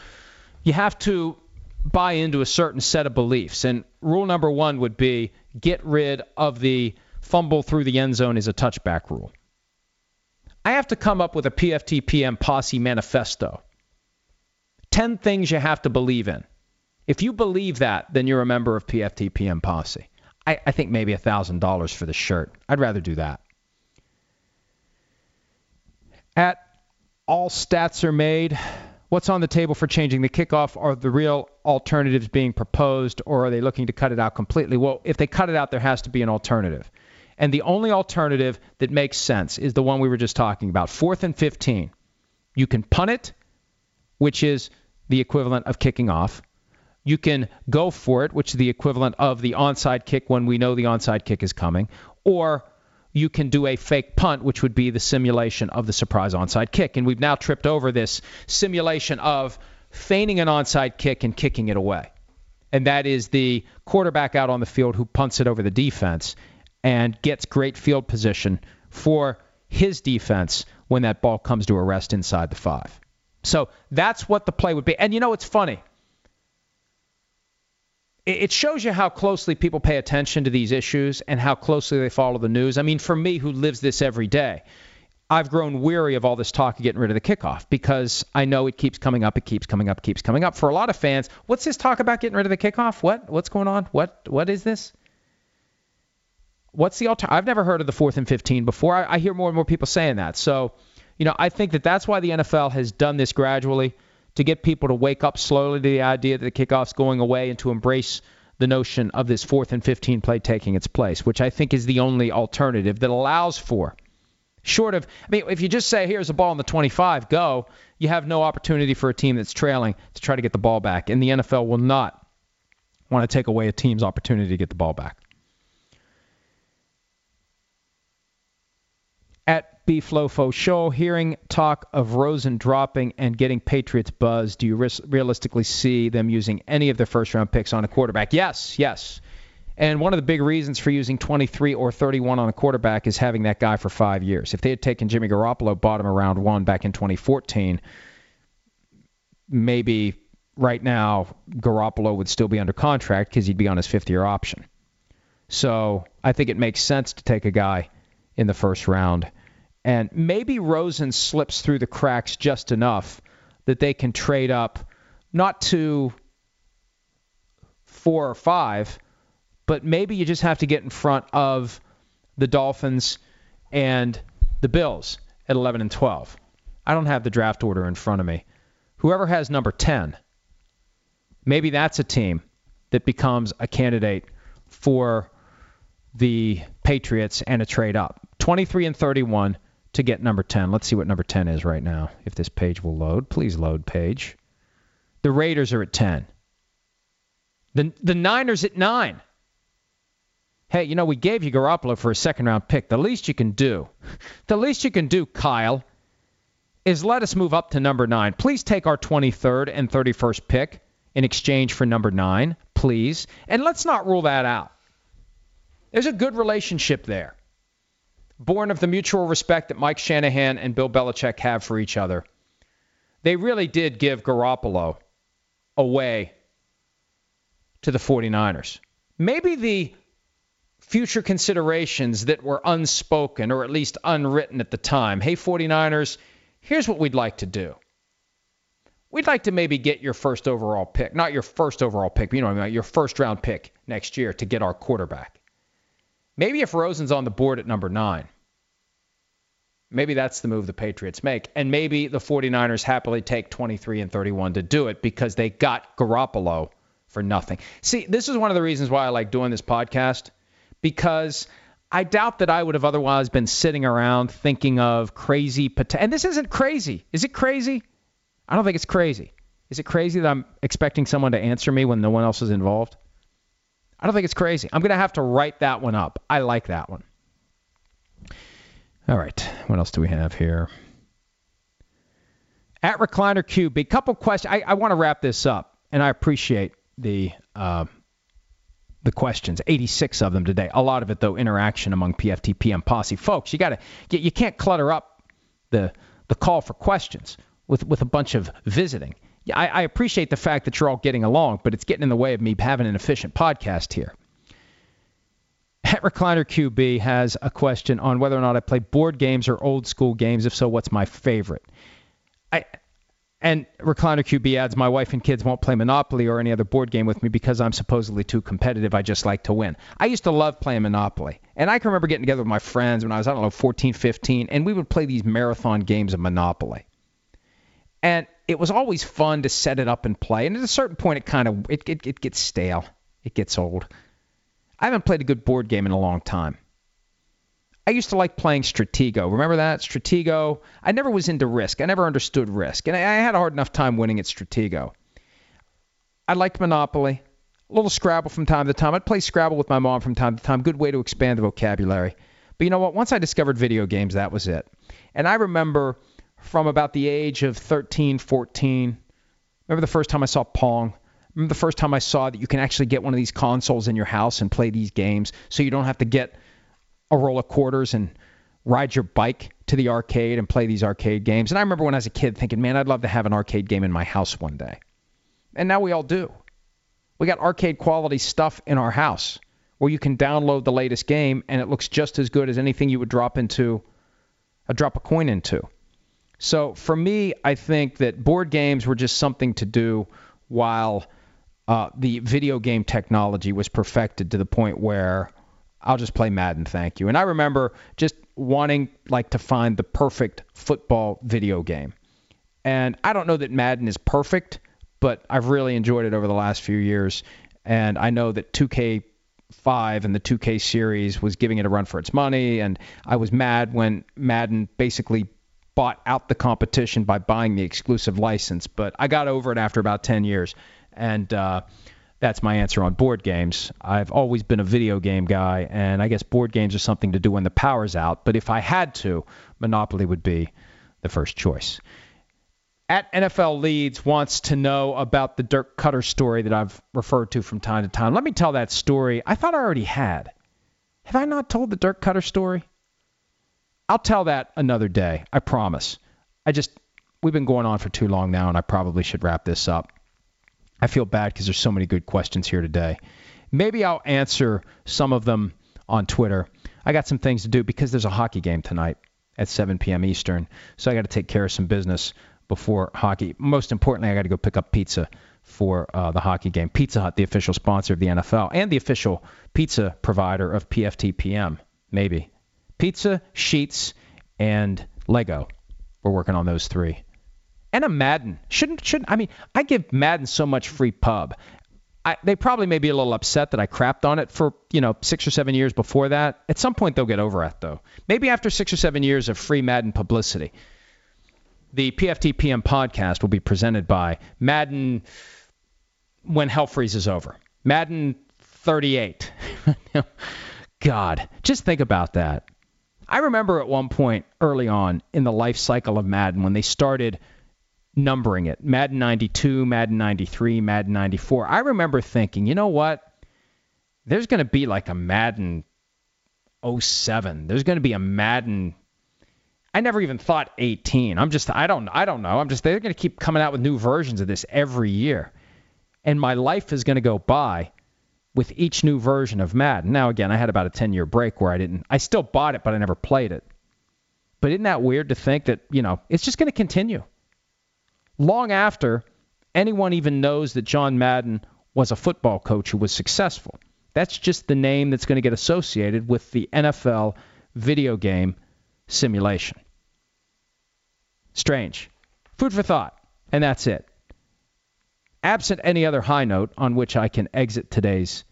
you have to buy into a certain set of beliefs. And rule number 1 would be get rid of the fumble through the end zone is a touchback rule. I have to come up with a PFTPM posse manifesto. 10 things you have to believe in. If you believe that, then you're a member of PFTPM posse. I, I think maybe $1,000 for the shirt. I'd rather do that. At all stats are made. What's on the table for changing the kickoff? Are the real alternatives being proposed, or are they looking to cut it out completely? Well, if they cut it out, there has to be an alternative. And the only alternative that makes sense is the one we were just talking about fourth and 15. You can punt it, which is the equivalent of kicking off. You can go for it, which is the equivalent of the onside kick when we know the onside kick is coming. Or you can do a fake punt, which would be the simulation of the surprise onside kick. And we've now tripped over this simulation of feigning an onside kick and kicking it away. And that is the quarterback out on the field who punts it over the defense and gets great field position for his defense when that ball comes to a rest inside the five. So that's what the play would be. And you know, it's funny. It shows you how closely people pay attention to these issues and how closely they follow the news. I mean, for me, who lives this every day, I've grown weary of all this talk of getting rid of the kickoff because I know it keeps coming up, it keeps coming up, keeps coming up. For a lot of fans, what's this talk about getting rid of the kickoff? What? What's going on? What? What is this? What's the alternative? I've never heard of the fourth and 15 before. I, I hear more and more people saying that. So, you know, I think that that's why the NFL has done this gradually to get people to wake up slowly to the idea that the kickoff's going away and to embrace the notion of this fourth and 15 play taking its place, which I think is the only alternative that allows for. Short of, I mean, if you just say, here's a ball in the 25, go, you have no opportunity for a team that's trailing to try to get the ball back. And the NFL will not want to take away a team's opportunity to get the ball back. at BFlofo Show, hearing talk of Rosen dropping and getting Patriots buzz, do you realistically see them using any of their first round picks on a quarterback? Yes, yes. And one of the big reasons for using 23 or 31 on a quarterback is having that guy for five years. If they had taken Jimmy Garoppolo bottom of round one back in 2014, maybe right now Garoppolo would still be under contract because he'd be on his fifth year option. So I think it makes sense to take a guy in the first round and maybe Rosen slips through the cracks just enough that they can trade up, not to four or five, but maybe you just have to get in front of the Dolphins and the Bills at 11 and 12. I don't have the draft order in front of me. Whoever has number 10, maybe that's a team that becomes a candidate for the Patriots and a trade up. 23 and 31 to get number 10. Let's see what number 10 is right now. If this page will load, please load page. The Raiders are at 10. The the Niners at 9. Hey, you know, we gave you Garoppolo for a second round pick. The least you can do, (laughs) the least you can do, Kyle, is let us move up to number 9. Please take our 23rd and 31st pick in exchange for number 9, please. And let's not rule that out. There's a good relationship there born of the mutual respect that Mike Shanahan and Bill Belichick have for each other. They really did give Garoppolo away to the 49ers. Maybe the future considerations that were unspoken or at least unwritten at the time. Hey, 49ers, here's what we'd like to do. We'd like to maybe get your first overall pick, not your first overall pick, but you know, I mean, your first round pick next year to get our quarterback. Maybe if Rosen's on the board at number nine, maybe that's the move the Patriots make. And maybe the 49ers happily take 23 and 31 to do it because they got Garoppolo for nothing. See, this is one of the reasons why I like doing this podcast because I doubt that I would have otherwise been sitting around thinking of crazy potential. And this isn't crazy. Is it crazy? I don't think it's crazy. Is it crazy that I'm expecting someone to answer me when no one else is involved? I don't think it's crazy. I'm going to have to write that one up. I like that one. All right. What else do we have here? At Recliner QB, a couple questions. I, I want to wrap this up, and I appreciate the uh, the questions. 86 of them today. A lot of it, though, interaction among PFT PM posse folks. You got to you can't clutter up the the call for questions with with a bunch of visiting. I, I appreciate the fact that you're all getting along, but it's getting in the way of me having an efficient podcast here. At Recliner QB has a question on whether or not I play board games or old school games. If so, what's my favorite? I and Recliner QB adds, my wife and kids won't play Monopoly or any other board game with me because I'm supposedly too competitive. I just like to win. I used to love playing Monopoly. And I can remember getting together with my friends when I was, I don't know, 14, 15, and we would play these marathon games of Monopoly. And it was always fun to set it up and play. And at a certain point, it kind of it, it, it gets stale. It gets old. I haven't played a good board game in a long time. I used to like playing Stratego. Remember that? Stratego. I never was into Risk. I never understood Risk. And I had a hard enough time winning at Stratego. I liked Monopoly. A little Scrabble from time to time. I'd play Scrabble with my mom from time to time. Good way to expand the vocabulary. But you know what? Once I discovered video games, that was it. And I remember from about the age of 13, 14, remember the first time I saw Pong? Remember the first time I saw that you can actually get one of these consoles in your house and play these games so you don't have to get a roll of quarters and ride your bike to the arcade and play these arcade games. And I remember when I was a kid thinking, man, I'd love to have an arcade game in my house one day. And now we all do. We got arcade quality stuff in our house where you can download the latest game and it looks just as good as anything you would drop into a drop a coin into. So for me, I think that board games were just something to do while uh, the video game technology was perfected to the point where I'll just play Madden, thank you. And I remember just wanting like to find the perfect football video game. And I don't know that Madden is perfect, but I've really enjoyed it over the last few years. And I know that 2K5 and the 2K series was giving it a run for its money. And I was mad when Madden basically bought out the competition by buying the exclusive license. But I got over it after about 10 years. And uh, that's my answer on board games. I've always been a video game guy, and I guess board games are something to do when the power's out. But if I had to, Monopoly would be the first choice. At NFL Leeds wants to know about the Dirk Cutter story that I've referred to from time to time. Let me tell that story. I thought I already had. Have I not told the Dirk Cutter story? I'll tell that another day. I promise. I just, we've been going on for too long now, and I probably should wrap this up. I feel bad because there's so many good questions here today. Maybe I'll answer some of them on Twitter. I got some things to do because there's a hockey game tonight at 7 p.m. Eastern, so I got to take care of some business before hockey. Most importantly, I got to go pick up pizza for uh, the hockey game. Pizza Hut, the official sponsor of the NFL and the official pizza provider of PFTPM. Maybe pizza, Sheetz, and Lego. We're working on those three and a Madden. Shouldn't shouldn't I mean I give Madden so much free pub. I, they probably may be a little upset that I crapped on it for you know six or seven years before that. At some point they'll get over it though. Maybe after six or seven years of free Madden publicity. The PFTPM podcast will be presented by Madden when hell freezes over. Madden 38. (laughs) God, just think about that. I remember at one point early on in the life cycle of Madden when they started numbering it Madden 92, Madden 93, Madden 94. I remember thinking, you know what? There's going to be like a Madden 07. There's going to be a Madden. I never even thought 18. I'm just, I don't, I don't know. I'm just, they're going to keep coming out with new versions of this every year. And my life is going to go by with each new version of Madden. Now, again, I had about a 10 year break where I didn't, I still bought it, but I never played it. But isn't that weird to think that, you know, it's just going to continue? long after anyone even knows that John Madden was a football coach who was successful. That's just the name that's going to get associated with the NFL video game simulation. Strange. Food for thought. And that's it. Absent any other high note on which I can exit today's.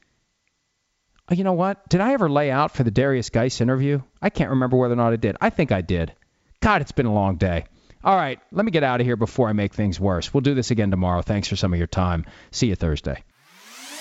Oh, you know what? Did I ever lay out for the Derrius Guice interview? I can't remember whether or not I did. I think I did. God, it's been a long day. All right, let me get out of here before I make things worse. We'll do this again tomorrow. Thanks for some of your time. See you Thursday.